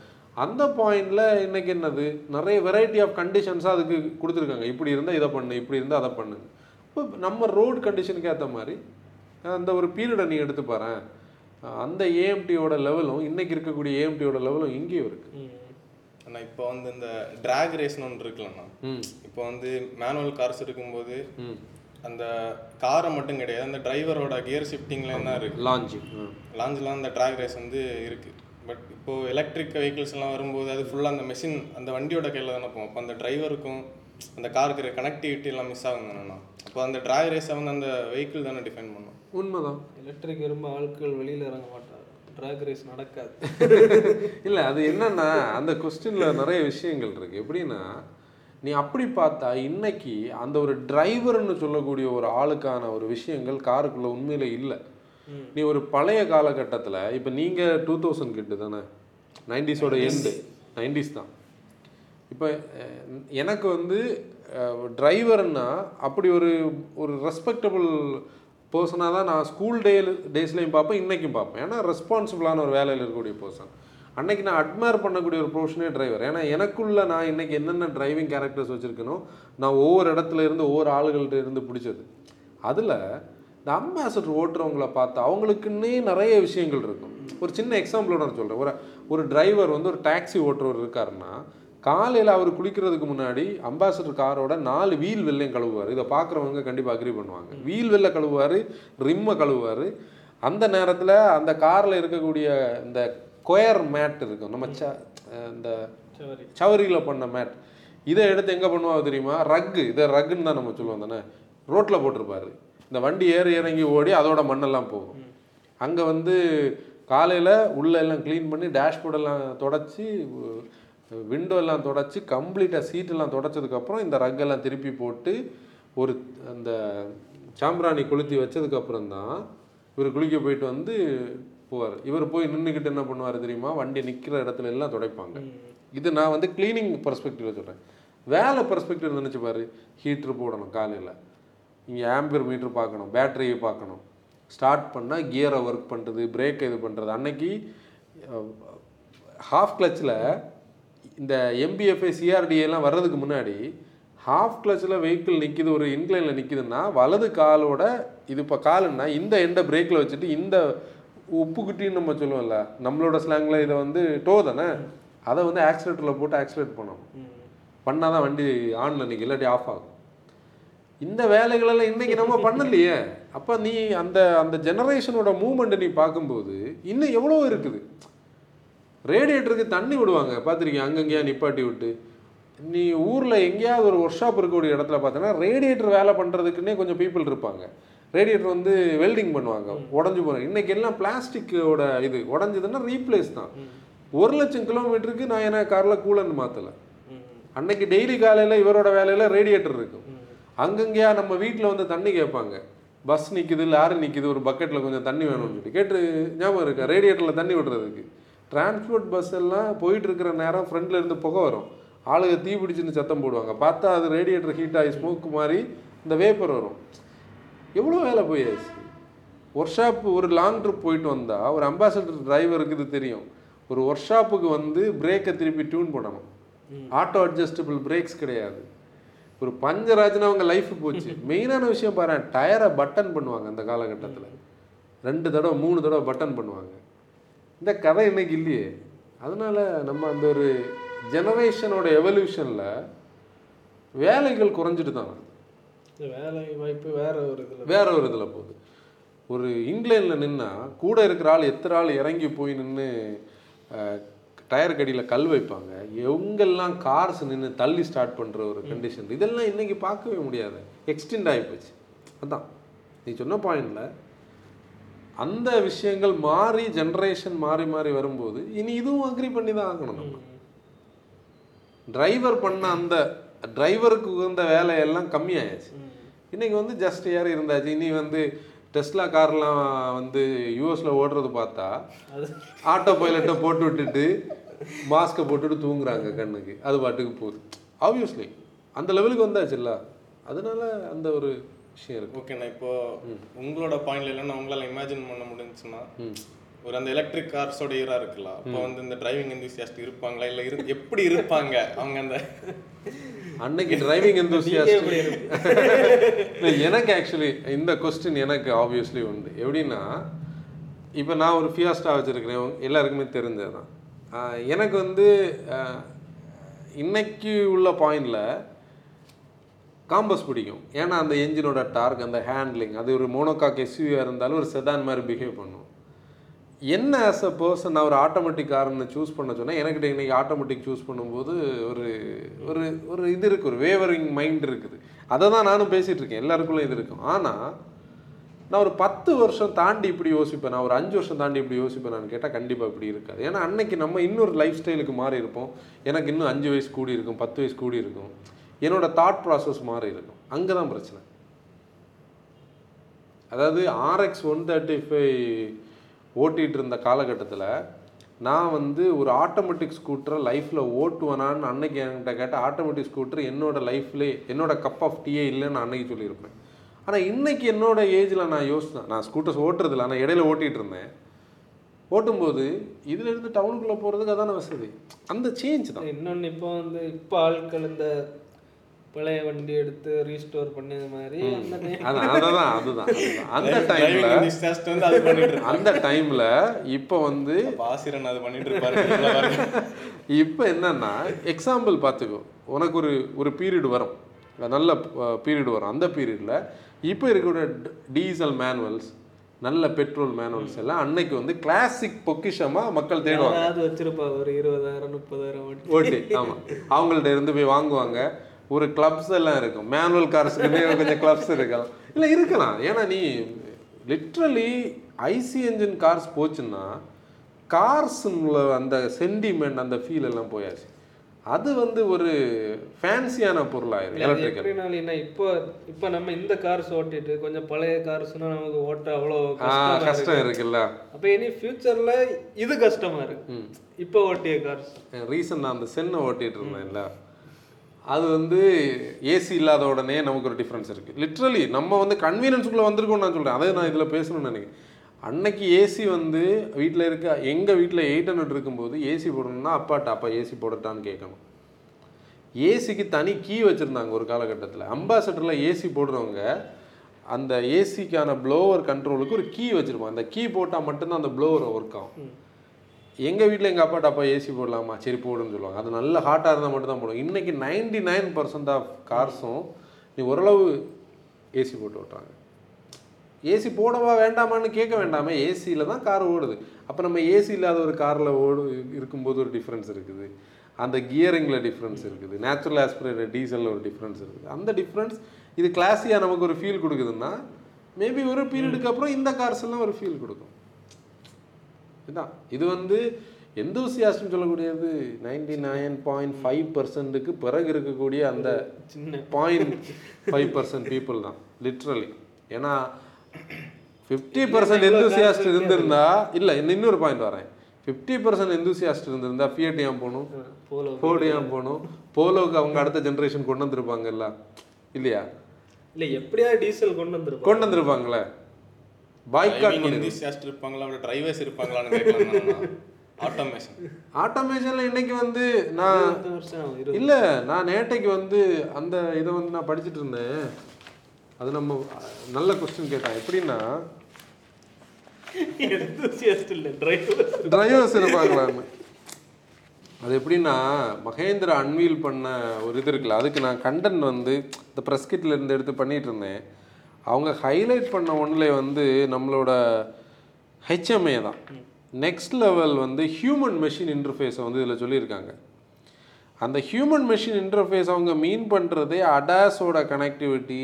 அந்த பாயிண்டில் இன்னைக்கு என்னது? நிறைய வெரைட்டி ஆஃப் கண்டிஷன்ஸாக அதுக்கு கொடுத்துருக்காங்க. இப்படி இருந்தால் இதை பண்ணு இப்படி இருந்தால் அதை பண்ணு. இப்போ நம்ம ரோடு கண்டிஷனுக்கு ஏற்ற மாதிரி அந்த ஒரு பீரியடை நீ எடுத்து பாரேன். அந்த ஏஎம்டியோட லெவலும் இன்னைக்கு இருக்கக்கூடிய ஏஎம்டியோட லெவலும் இங்கேயும் இருக்குது ம். ஆனா இப்போ வந்து இந்த டிராக் ரேஸ்னு ஒன்று இருக்குல்லண்ணா இப்போ வந்து மேனுவல் கார்ஸ் இருக்கும்போது அந்த காரை மட்டும் கிடையாது அந்த டிரைவரோட கியர் ஷிஃப்டிங்ல என்ன இருக்கு? லான்ச்சு லாஞ்சிலாம் அந்த டிராக் ரேஸ் வந்து இருக்கு. பட் இப்போ எலக்ட்ரிக் வெஹிக்கிள்ஸ் எல்லாம் வரும்போது அது ஃபுல்லாக அந்த மெஷின் அந்த வண்டியோட கையில் தானே போகும். அப்போ அந்த டிரைவருக்கும் அந்த காருக்கு கனெக்டிவிட்டி எல்லாம் மிஸ் ஆகும் தானேண்ணா அப்போ அந்த டிராக் ரேஸை வந்து அந்த வெஹிக்கிள் தானே டிஃபைன் பண்ணும். உண்மைதான். எலக்ட்ரிக் வரும்போது ஆட்கள் வெளியில் இறங்க மாட்டாங்க. ட்ராக் ரேஸ் நடக்காது. இல்லை அது என்னன்னா அந்த கொஸ்டினில் நிறைய விஷயங்கள் இருக்கு. எப்படின்னா நீ அப்படி பார்த்தா இன்னைக்கு அந்த ஒரு டிரைவர்னு சொல்லக்கூடிய ஒரு ஆளுக்கான ஒரு விஷயங்கள் காருக்குள்ள உண்மையில இல்லை. நீ ஒரு பழைய காலகட்டத்தில் இப்போ நீங்கள் டூ தௌசண்ட் கிட்டு தானே? நைன்டிஸோட எண்டு நைன்டிஸ் தான். இப்போ எனக்கு வந்து டிரைவர்னா அப்படி ஒரு ஒரு ரெஸ்பெக்டபுள் பர்சனாக தான் நான் ஸ்கூல் டே டேஸ்லையும் பார்ப்பேன் இன்றைக்கும் பார்ப்பேன். ஏன்னா ரெஸ்பான்சிபிளான ஒரு வேலையில் இருக்கக்கூடிய பர்சன் அன்னைக்கு நான் அட்மையர் பண்ணக்கூடிய ஒரு ப்ரொஃபஷனே டிரைவர் ஏன்னா எனக்குள்ள நான் இன்றைக்கி என்னென்ன டிரைவிங் கேரக்டர்ஸ் வச்சுருக்கணும் நான் ஒவ்வொரு இடத்துல இருந்து ஒவ்வொரு ஆளுகள்கிட்ட இருந்து பிடிச்சது. அதில் இந்த அம்பாசடர் ஓட்டுறவங்கள பார்த்தா அவங்களுக்குன்னே நிறைய விஷயங்கள் இருக்கும். ஒரு சின்ன எக்ஸாம்பிளோட நான் சொல்கிறேன் ஒரு ஒரு டிரைவர் வந்து ஒரு டாக்ஸி ஓட்டுறவர் இருக்காருன்னா காலையில் அவர் குளிக்கிறதுக்கு முன்னாடி அம்பாசடர் காரோட நாலு வீல் வெள்ளையும் கழுவுவார். இதை பார்க்குறவங்க கண்டிப்பாக அக்ரி பண்ணுவாங்க. வீல் வெள்ளை கழுவுவார் ரிம்மை கழுவுவார். அந்த நேரத்தில் அந்த காரில் இருக்கக்கூடிய இந்த கொயர் மேட் இருக்கும். நம்ம ச இந்த சவரியில் பண்ண மேட். இதை எடுத்து எங்கே பண்ணுவாங்க தெரியுமா? ரக்கு. இதை ரக்குன்னு தான் நம்ம சொல்லுவோம் தானே? ரோட்டில் போட்டிருப்பாரு. இந்த வண்டி ஏறி இறங்கி ஓடி அதோட மண்ணெல்லாம் போகும். அங்கே வந்து காலையில் உள்ள எல்லாம் க்ளீன் பண்ணி டேஷ்போர்ட் எல்லாம் தொடச்சி விண்டோ எல்லாம் தொடச்சி கம்ப்ளீட்டாக சீட்டெல்லாம் தொடச்சதுக்கப்புறம் இந்த ரக்கெல்லாம் திருப்பி போட்டு ஒரு அந்த சாம்பிராணி கொளுத்தி வச்சதுக்கப்புறம் தான் இவர் குளிக்க போயிட்டு வந்து போவார். இவர் போய் நின்றுக்கிட்டு என்ன பண்ணுவார் தெரியுமா? வண்டி நிற்கிற இடத்துல எல்லாம் துடைப்பாங்க. இது நான் வந்து க்ளீனிங் பர்ஸ்பெக்டிவில் சொல்கிறேன் வேலை பர்ஸ்பெக்டிவ் நினச்சி பாரு? ஹீட்ரு போடணும் காலையில். இங்கே ஆம்பியர் மீட்டர் பார்க்கணும் பேட்டரியை பார்க்கணும். ஸ்டார்ட் பண்ணால் கியரை ஒர்க் பண்ணுறது பிரேக் இது பண்ணுறது அன்னைக்கு ஹாஃப் கிளச்சில் இந்த எம்பிஎஃப்ஐ சிஆர்டிஏலாம் வர்றதுக்கு முன்னாடி ஹாஃப் கிளச்சில் வெஹிக்கிள் நிற்கிது ஒரு இன்க்ளைனில் நிற்கிதுன்னா வலது காலோட இது இப்போ காலுன்னா இந்த எண்டை பிரேக்கில் வச்சுட்டு இந்த உப்புக்குட்டின்னு நம்ம சொல்லுவோம்ல நம்மளோட ஸ்லாங்கில் இதை வந்து டோ தானே? அதை வந்து ஆக்சிலேட்டரில் போட்டு ஆக்சிலேட் பண்ணணும். பண்ணால் தான் வண்டி ஆனில் நிற்கும் இல்லாட்டி ஆஃப் ஆகும். இந்த வேலைகளெல்லாம் இன்னைக்கு நம்ம பண்ணலையே. அப்போ நீ அந்த அந்த ஜெனரேஷனோட மூமெண்ட்டை நீ பார்க்கும்போது இன்னும் எவ்வளோ இருக்குது. ரேடியேட்டருக்கு தண்ணி விடுவாங்க. பார்த்துருக்கீங்க அங்கங்கேயா நிப்பாட்டி விட்டு. நீ ஊரில் எங்கேயாவது ஒரு ஒர்க் ஷாப் இருக்கக்கூடிய இடத்துல பார்த்தோன்னா ரேடியேட்டர் வேலை பண்ணுறதுக்குன்னே கொஞ்சம் பீப்புள் இருப்பாங்க. ரேடியேட்டர் வந்து வெல்டிங் பண்ணுவாங்க. உடஞ்சி போகிறாங்க இன்னைக்கு எல்லாம் பிளாஸ்டிக்கோட இது. உடஞ்சதுன்னா ரீப்ளேஸ் தான். ஒரு லட்சம் கிலோமீட்டருக்கு நான் என்ன காரில் கூலண்ட் மாற்றலை. அன்னைக்கு டெய்லி காலையில் இவரோட வேலையில் ரேடியேட்டர் இருக்கும் அங்கங்கேயா நம்ம வீட்டில் வந்து தண்ணி கேட்பாங்க. பஸ் நிற்குது லாரி நிற்குது ஒரு பக்கெட்டில் கொஞ்சம் தண்ணி வேணும்னு சொல்லி கேட்டு ஞாபகம் இருக்கா? ரேடியேட்டரில் தண்ணி விடுறதுக்கு. டிரான்ஸ்போர்ட் பஸ் எல்லாம் போயிட்டு இருக்கிற நேரம் ஃப்ரண்ட்ல இருந்து புகை வரும். ஆளுங்க தீ பிடிச்சின்னு சத்தம் போடுவாங்க. பார்த்தா அது ரேடியேட்டர் ஹீட் ஆகி ஸ்மோக் மாதிரி இந்த வேப்பர் வரும். எவ்வளோ வேலை போயாச்சு? ஒர்க் ஷாப் ஒரு லாங் ட்ரிப் போயிட்டு வந்தால் ஒரு அம்பாசடர் டிரைவருக்கு இது தெரியும். ஒரு ஒர்க் ஷாப்புக்கு வந்து பிரேக்கை திருப்பி டியூன் பண்ணணும் ஆட்டோ அட்ஜஸ்டபிள் பிரேக்ஸ் கிடையாது. ஒரு பஞ்சர் ஆச்சுன்னா அவங்க லைஃப் போச்சு. மெயினான விஷயம் பாரு டயரை பட்டன் பண்ணுவாங்க அந்த காலகட்டத்தில். ரெண்டு தடவை மூணு தடவை பட்டன் பண்ணுவாங்க. இந்த கதை இன்னைக்கு இல்லையே. அதனால நம்ம அந்த ஒரு ஜெனரேஷனோட எவல்யூஷனில் வேலைகள் குறைஞ்சிட்டு தான் வருது. வேலை வாய்ப்பு வேற ஒரு இதில் வேற ஒரு இதில் போகுது. ஒரு இங்கிலாண்டில் நின்னா கூட இருக்கிற ஆள் எத்தனை ஆள் இறங்கி போய் நின்று டயர் கடியில் கல் வைப்பாங்க. எங்கெல்லாம் கார்ஸ் நின்று தள்ளி ஸ்டார்ட் பண்ணுற ஒரு கண்டிஷன் இதெல்லாம் இன்னைக்கு பார்க்கவே முடியாது. எக்ஸ்டெண்ட் ஆகி போச்சு. அதான். நீ சொன்ன பாயிண்டில் அந்த விஷயங்கள் மாறி ஜென்ரேஷன் மாறி மாறி வரும்போது இனி இதுவும் அக்ரி பண்ணி தான் ஆகணும் நம்ம. டிரைவர் பண்ண அந்த டிரைவருக்கு உகந்த வேலையெல்லாம் கம்மியாயாச்சு. இன்னைக்கு வந்து ஜஸ்ட் ஏர் இருந்தாச்சு. இனி வந்து டெஸ்லா கார்லாம் வந்து யூஎஸ்ல ஓடுறது பார்த்தா ஆட்டோ பைலட்டை போட்டு விட்டுட்டு மாஸ்க்கை போட்டுட்டு தூங்குறாங்க கண்ணுக்கு. அது பாட்டுக்கு போகுது. ஆப்வியஸ்லி அந்த லெவலுக்கு வந்தாச்சுல்ல. அதனால அந்த ஒரு விஷயம் இருக்கு ஓகேண்ணா இப்போ உங்களோட பாயிண்ட்ல இல்லைன்னா உங்களால இமேஜின் பண்ண முடிஞ்சுச்சுன்னா ஒரு அந்த எலக்ட்ரிக் கார்ஸோட ஈரா இருக்குல்ல அப்போ வந்து இந்த டிரைவிங் enthusiast இருப்பாங்களா? இல்ல இரு எப்படி இருப்பாங்க அவங்க அந்த அன்னைக்கு டிரைவிங் இல்லை எனக்கு ஆக்சுவலி இந்த கொஸ்டின் எனக்கு ஆப்வியஸ்லி உண்டு. எப்படின்னா இப்போ நான் ஒரு ஃபியாஸ்டா வச்சுருக்கிறேன் எல்லாருக்குமே தெரிஞ்சதுதான். எனக்கு வந்து இன்னைக்கு உள்ள பாயிண்டில் காம்பஸ் பிடிக்கும். ஏன்னா அந்த என்ஜினோட டார்க் அந்த ஹேண்ட்லிங் அது ஒரு மோனோகாக் எஸ்யூவியாக இருந்தாலும் ஒரு செதான் மாதிரி பிஹேவ் பண்ணும். என்ன ஆஸ் அ பர்சன் நான் ஒரு ஆட்டோமேட்டிக் கார்னு சூஸ் பண்ண சொன்னால் எனக்கு இன்னைக்கு ஆட்டோமேட்டிக் சூஸ் பண்ணும்போது ஒரு ஒரு ஒரு இது இருக்குது ஒரு வேவரிங் மைண்ட் இருக்குது. அதை தான் நானும் பேசிகிட்டு இருக்கேன். எல்லாருக்குள்ளே இது இருக்கும். ஆனால் நான் ஒரு பத்து வருஷம் தாண்டி இப்படி யோசிப்பேன். நான் ஒரு அஞ்சு வருஷம் தாண்டி இப்படி யோசிப்பேன். நான் கேட்டால் கண்டிப்பாக இப்படி இருக்காது. ஏன்னா அன்னைக்கு நம்ம இன்னொரு லைஃப் ஸ்டைலுக்கு மாறி இருப்போம் எனக்கு இன்னும் அஞ்சு வயசு கூடி இருக்கும் பத்து வயசு கூடி இருக்கும் என்னோட தாட் ப்ராசஸ் மாறி இருக்கும். அங்கே தான் பிரச்சனை. அதாவது ஆர்எக்ஸ் ஒன் தேர்ட்டி ஃபைவ் ஓட்டிகிட்டு இருந்த காலகட்டத்தில் நான் வந்து ஒரு ஆட்டோமேட்டிக் ஸ்கூட்டரை லைஃப்பில் ஓட்டுவேனான்னு அன்னைக்கு என்கிட்ட கேட்ட ஆட்டோமேட்டிக் ஸ்கூட்டர் என்னோட லைஃப்லே என்னோட கப் ஆஃப் டீயே இல்லைன்னு அன்னைக்கு சொல்லியிருப்பேன். ஆனால் இன்றைக்கி என்னோட ஏஜில் நான் யோசித்தேன் நான் ஸ்கூட்டர்ஸ் ஓட்டுறதில்ல ஆனால் இடையில ஓட்டிகிட்டு இருந்தேன். ஓட்டும்போது இதுலேருந்து டவுனுக்குள்ளே போகிறதுக்கு அதான வசதி. அந்த சேஞ்ச் தான். இன்னொன்று இப்போ வந்து இப்போ ஆட்கள் இந்த பழைய வண்டி எடுத்து ரீஸ்டோர் பண்ணது மாதிரி அந்த time- அதான் அதுதான் அதுதான். அந்த டிரைவிங் டைமில் அது அந்த டைமில் இப்போ வந்து ஆசிரியன் அது பண்ணிட்டு இருப்பாரு. இப்போ என்னன்னா எக்ஸாம்பிள் பார்த்துக்கோ உனக்கு ஒரு ஒரு பீரியட் வரும். நல்ல பீரியட் வரும். அந்த பீரியடில் இப்போ இருக்கிற டீசல் மேனுவல்ஸ் நல்ல பெட்ரோல் மேனுவல்ஸ் எல்லாம் அன்னைக்கு வந்து கிளாசிக் பொக்கிஷமாக மக்கள் தேடுவாங்க. யாராவது வச்சிருப்பா ஒரு இருபதாயிரம் முப்பதாயிரம் ஓட்டி. ஆமாம் அவங்கள்ட்ட இருந்து போய் வாங்குவாங்க. ஒரு கிளப்ஸ் எல்லாம் இருக்கும். மேனுவல் கார்ஸுக்குமே கொஞ்சம் கிளப்ஸ் இருக்கலாம். இல்லை இருக்கலாம். ஏன்னா நீ லிட்ரலி ஐசி என்ஜின் கார்ஸ் போச்சுன்னா கார்ஸுல அந்த சென்டிமெண்ட் அந்த ஃபீல் எல்லாம் போயாச்சு. அது வந்து ஒரு ஃபேன்சியான பொருளாயிரும் எலக்ட்ரிக்கல் என்ன இப்போ இப்போ நம்ம இந்த கார்ஸ் ஓட்டிட்டு கொஞ்சம் பழைய கார்ஸ்னா நமக்கு ஓட்ட அவ்வளோ கஷ்டமா இருக்கு. கஷ்டம் இருக்குல்ல. அப்போ இனி ஃபியூச்சர்ல இது கஷ்டமா இருக்கு. இப்போ ஓட்டிய கார்ஸ் ரீசன் நான் அந்த சென்னை ஓட்டிட்டு இருந்தேன்ல. அது வந்து ஏசி இல்லாத உடனே நமக்கு ஒரு டிஃப்ரென்ஸ் இருக்குது லிட்ரலி நம்ம வந்து கன்வீனியன்ஸுக்குள்ளே வந்திருக்கோம்னு நான் சொல்கிறேன் அதை நான் இதில் பேசணும்னு நினைக்கிறேன். அன்னைக்கு ஏசி வந்து வீட்டில் இருக்க எங்கள் வீட்டில் எயிட் ஹண்ட்ரட் இருக்கும்போது ஏசி போடணும்னா அப்பாட்ட அப்பா ஏசி போடட்டான்னு கேட்கணும். ஏசிக்கு தனி கீ வச்சுருந்தாங்க ஒரு காலகட்டத்தில். அம்பாசடரில் ஏசி போடுறவங்க அந்த ஏசிக்கான ப்ளோவர் கண்ட்ரோலுக்கு ஒரு கீ வச்சுருப்பாங்க. அந்த கீ போட்டால் மட்டும்தான் அந்த ப்ளோவர் ஒர்க் ஆகும். எங்கள் வீட்டில் எங்கள் அப்பா அப்பா ஏசி போடலாமா? சரி போடுன்னு சொல்லுவாங்க. அது நல்ல ஹாட்டாக இருந்தால் மட்டும் தான் போடுவோம் இன்றைக்கி நைன்டி நைன் பர்சன்ட் ஆஃப் கார்ஸும் நீ ஓரளவு ஏசி போட்டு ஓட்டுறாங்க. ஏசி போடவா வேண்டாமான்னு கேட்க வேண்டாமே ஏசியில் தான் கார் ஓடுது. அப்போ நம்ம ஏசி இல்லாத ஒரு காரில் ஓடு இருக்கும்போது ஒரு டிஃப்ரென்ஸ் இருக்குது. அந்த கியரிங்கில் டிஃப்ரென்ஸ் இருக்குது. நேச்சுரல் ஆஸ்பிரேட்டட் டீசலில் ஒரு டிஃப்ரென்ஸ் இருக்குது. அந்த டிஃப்ரென்ஸ் இது கிளாஸியாக நமக்கு ஒரு ஃபீல் கொடுக்குதுன்னா மேபி ஒரு பீரியடுக்கு அப்புறம் இந்த கார்ஸ் எல்லாம் ஒரு ஃபீல் கொடுக்கும். இதுதான். இது வந்து எந்தூசியாஸ்ட்னு சொல்லக்கூடியது. நைன்டி நைன் பாயிண்ட் ஃபைவ் பர்சன்ட்டுக்கு பிறகு இருக்கக்கூடிய அந்த சின்ன பாயிண்ட் ஃபைவ் பர்சன்ட் பீப்புள் தான் லிட்ரலி ஏன்னா ஃபிஃப்டி பர்சன்ட் எந்தூசியாஸ்ட் இருந்திருந்தா இல்லை இன்னொரு பாயிண்ட் வரேன். ஃபிஃப்டி பர்சன்ட் எந்தூசியாஸ்ட் இருந்திருந்தா ஃபியட் ஏன் போகணும் போலோ ஃபோர்டு ஏன் போகணும். போலோவுக்கு அவங்க அடுத்த ஜென்ரேஷன் கொண்டு வந்திருப்பாங்கல்ல. இல்லையா? இல்ல எப்படியா டீசல் கொண்டு வந்திருப்போம் கொண்டு வந்திருப்பாங்களே. பாய்காட் enthusiast இருப்பாங்களா? அப்படி டிரைவர்ஸ் இருப்பாங்களான்னு கேட்கலாம் ஆட்டோமேஷன் ஆட்டோமேஷனில் இன்னைக்கு வந்து நான் இல்லை நான் நேட்டைக்கு வந்து அந்த இதை வந்து நான் படிச்சுட்டு இருந்தேன். அது நம்ம நல்ல கொஸ்டின் கேட்டேன் எப்படின்னா enthusiast இல்ல டிரைவர் டிரைவர்ஸ் இருப்பாங்களான்னு. அது எப்படின்னா மகேந்திரா அன்வீல் பண்ண ஒரு இது இருக்குல்ல அதுக்கு நான் கண்டென்ட் வந்து இந்த ப்ரெஸ் கிட்ல இருந்து எடுத்து பண்ணிட்டு இருந்தேன். அவங்க ஹைலைட் பண்ண ஒன்றில் வந்து நம்மளோட ஹெச்எம்ஏ தான். நெக்ஸ்ட் லெவல் வந்து ஹியூமன் மெஷின் இன்டர்ஃபேஸை வந்து இதில் சொல்லியிருக்காங்க. அந்த ஹியூமன் மெஷின் இன்டர்ஃபேஸ் அவங்க மீன் பண்ணுறதே அடாஸோட கனெக்டிவிட்டி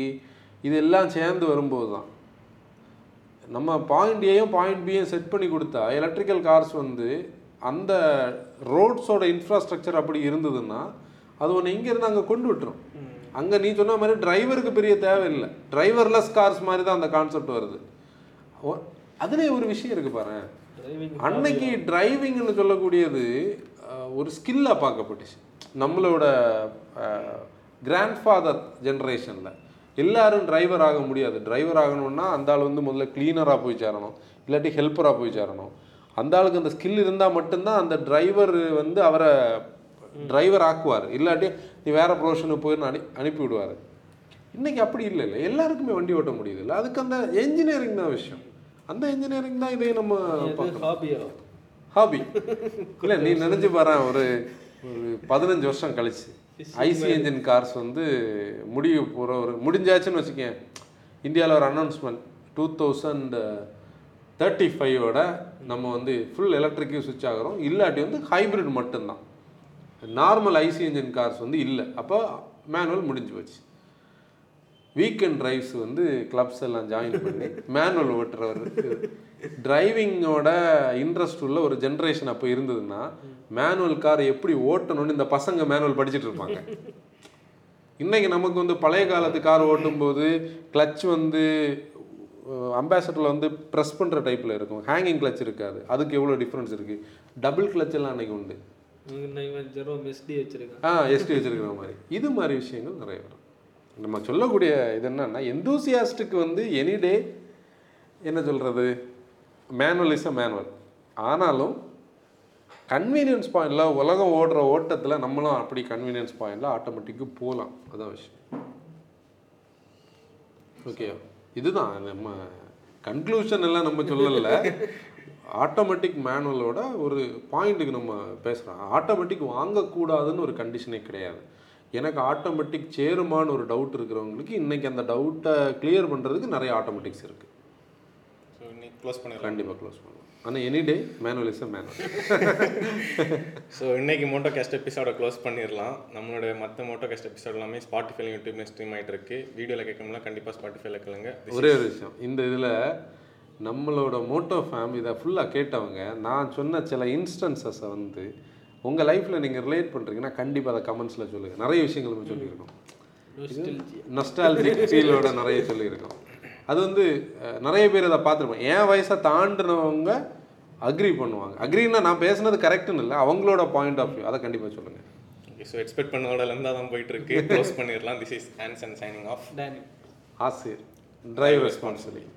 இதெல்லாம் சேர்ந்து வரும்போது தான். நம்ம பாயிண்ட் ஏயும் பாயிண்ட் பியும் செட் பண்ணி கொடுத்தா எலக்ட்ரிக்கல் கார்ஸ் வந்து அந்த ரோட்ஸோட இன்ஃப்ராஸ்ட்ரக்சர் அப்படி இருந்ததுன்னா அது ஒன்று இங்கேருந்து அங்கே கொண்டு விட்டுரும். அங்கே நீ சொன்ன மாதிரி டிரைவருக்கு பெரிய தேவையில்லை. டிரைவர்லெஸ் கார்ஸ் மாதிரி தான் அந்த கான்செப்ட் வருது. அதுலேயே ஒரு விஷயம் இருக்கு பாரு. அன்னைக்கு டிரைவிங்னு சொல்லக்கூடியது ஒரு ஸ்கில்லாக பார்க்கப்பட்டுச்சு. நம்மளோட கிராண்ட் ஃபாதர் ஜென்ரேஷனில் எல்லாரும் டிரைவர் ஆக முடியாது. டிரைவர் ஆகணும்னா அந்த ஆள் வந்து முதல்ல கிளீனராக போய் சேரணும். இல்லாட்டி ஹெல்ப்பராக போய் சேரணும். அந்த ஆளுக்கு அந்த ஸ்கில் இருந்தால் மட்டும்தான் அந்த டிரைவர் வந்து அவரை டிரைவர் ஆக்குவார். இல்லாட்டி நீ வேற ப்ரொஃபஷனுக்கு போயிருந்து அனு அனுப்பி விடுவார் இன்னைக்கு அப்படி இல்லை இல்லை. எல்லாருக்குமே வண்டி ஓட்ட முடியுது இல்லை. அதுக்கு அந்த என்ஜினியரிங் தான் விஷயம். அந்த என்ஜினியரிங் தான் இதை நம்ம ஹாபியா ஹாபி இல்லை நீ நினைச்சு பாரு ஒரு ஒரு பதினஞ்சு வருஷம் கழிச்சு. ஐசி என்ஜின் கார்ஸ் வந்து முடிய போகிற ஒரு முடிஞ்சாச்சுன்னு வச்சுக்கேன் இந்தியாவில் ஒரு அனௌன்ஸ்மெண்ட் டூ தௌசண்ட் தேர்ட்டி ஃபைவோட நம்ம வந்து ஃபுல் எலக்ட்ரிக்கு சுவிட்ச் ஆகிறோம். இல்லாட்டி வந்து ஹைப்ரிட் மட்டும்தான். நார்மல் ஐசி இன்ஜின் கார்ஸ் வந்து இல்லை. அப்போ மேனுவல் முடிஞ்சு போச்சு. வீக்கெண்ட் டிரைவ்ஸ் வந்து கிளப்ஸ் எல்லாம் ஜாயின் பண்ணி மேனுவல் ஓட்டுறவர் டிரைவிங்கோட இன்ட்ரெஸ்ட் உள்ள ஒரு ஜென்ரேஷன் அப்போ இருந்ததுன்னா மேனுவல் கார் எப்படி ஓட்டணும்னு இந்த பசங்க மேனுவல் படிச்சுட்டு இருப்பாங்க. இன்றைக்கி நமக்கு வந்து பழைய காலத்து கார் ஓட்டும்போது கிளச் வந்து அம்பாசடரில் வந்து ப்ரெஸ் பண்ணுற டைப்பில் இருக்கும். ஹேங்கிங் கிளச் இருக்காது. அதுக்கு எவ்வளோ டிஃப்ரென்ஸ் இருக்குது டபுள் கிளச்செல்லாம் அன்றைக்கி உண்டு. எஸ்டி வச்சிருக்கேன். ஆ எஸ்டி வச்சிருக்கிற மாதிரி. இது மாதிரி விஷயங்கள் நிறைய வரும். நம்ம சொல்லக்கூடிய இது என்னன்னா எந்தூசியாஸ்டுக்கு வந்து எனி டே என்ன சொல்கிறது மேனுவல் இஸ் அ மேனுவல் ஆனாலும் கன்வீனியன்ஸ் பாயிண்டில் உலகம் ஓடுற ஓட்டத்தில் நம்மளும் அப்படி கன்வீனியன்ஸ் பாயிண்டில் ஆட்டோமேட்டிக்கு போகலாம். அதான் விஷயம். ஓகே இதுதான். நம்ம கன்க்ளூஷன் எல்லாம் நம்ம சொல்லலை. ஆட்டோமேட்டிக் மேனுவலோட ஒரு பாயிண்ட்டுக்கு நம்ம பேசுகிறோம் ஆட்டோமேட்டிக் வாங்கக்கூடாதுன்னு ஒரு கண்டிஷனே கிடையாது. எனக்கு ஆட்டோமேட்டிக் சேருமான்னு ஒரு டவுட் இருக்கிறவங்களுக்கு இன்னைக்கு அந்த டவுட்டை கிளியர் பண்ணுறதுக்கு நிறைய ஆட்டோமேட்டிக்ஸ் இருக்குது ஸோ இன்னைக்கு க்ளோஸ் பண்ணிடலாம். கண்டிப்பாக க்ளோஸ் பண்ணுவோம் ஆனால் any day manual is manual so இன்னைக்கு மோட்டோ கேஸ்ட் எபிசோட க்ளோஸ் பண்ணிடலாம். நம்மளோட மற்ற மோட்டோ கேஸ்ட் எபிசோட் எல்லாமே ஸ்பாட்டிஃபை யூடியூப்ல ஸ்ட்ரீம் ஆயிட்டு இருக்கு. வீடியோவில் கேட்கணும்னா கண்டிப்பாக ஸ்பாட்டிஃபைல கேளுங்க. ஒரே ஒரு விஷயம். இந்த இதில் நம்மளோட மோட்டோ ஃபேம் இதை ஃபுல்லாக கேட்டவங்க நான் சொன்ன சில இன்ஸ்டன்சஸை வந்து உங்கள் லைஃப்பில் நீங்கள் ரிலேட் பண்ணுறீங்கன்னா கண்டிப்பாக அதை கமெண்ட்ஸில் சொல்லுங்கள் நிறைய விஷயங்கள் நம்ம சொல்லியிருக்கோம். நொஸ்டாலஜிக் ஃபீலோட நிறைய சொல்லியிருக்கோம். அது வந்து நிறைய பேர் அதை பார்த்துருப்போம். என் வயசை தாண்டினவங்க அக்ரி பண்ணுவாங்க. அக்ரின்னா நான் பேசுனது கரெக்டுன்னு இல்லை. அவங்களோட பாயிண்ட் ஆஃப் வியூ அதை கண்டிப்பாக சொல்லுங்கள் ஓகே ஸோ எக்ஸ்பெக்ட் பண்ணோட லெந்தாக தான் போயிட்டு இருக்கு க்ளோஸ் பண்ணிடலாம். This is hands and signing off Danny Asir drive responsibility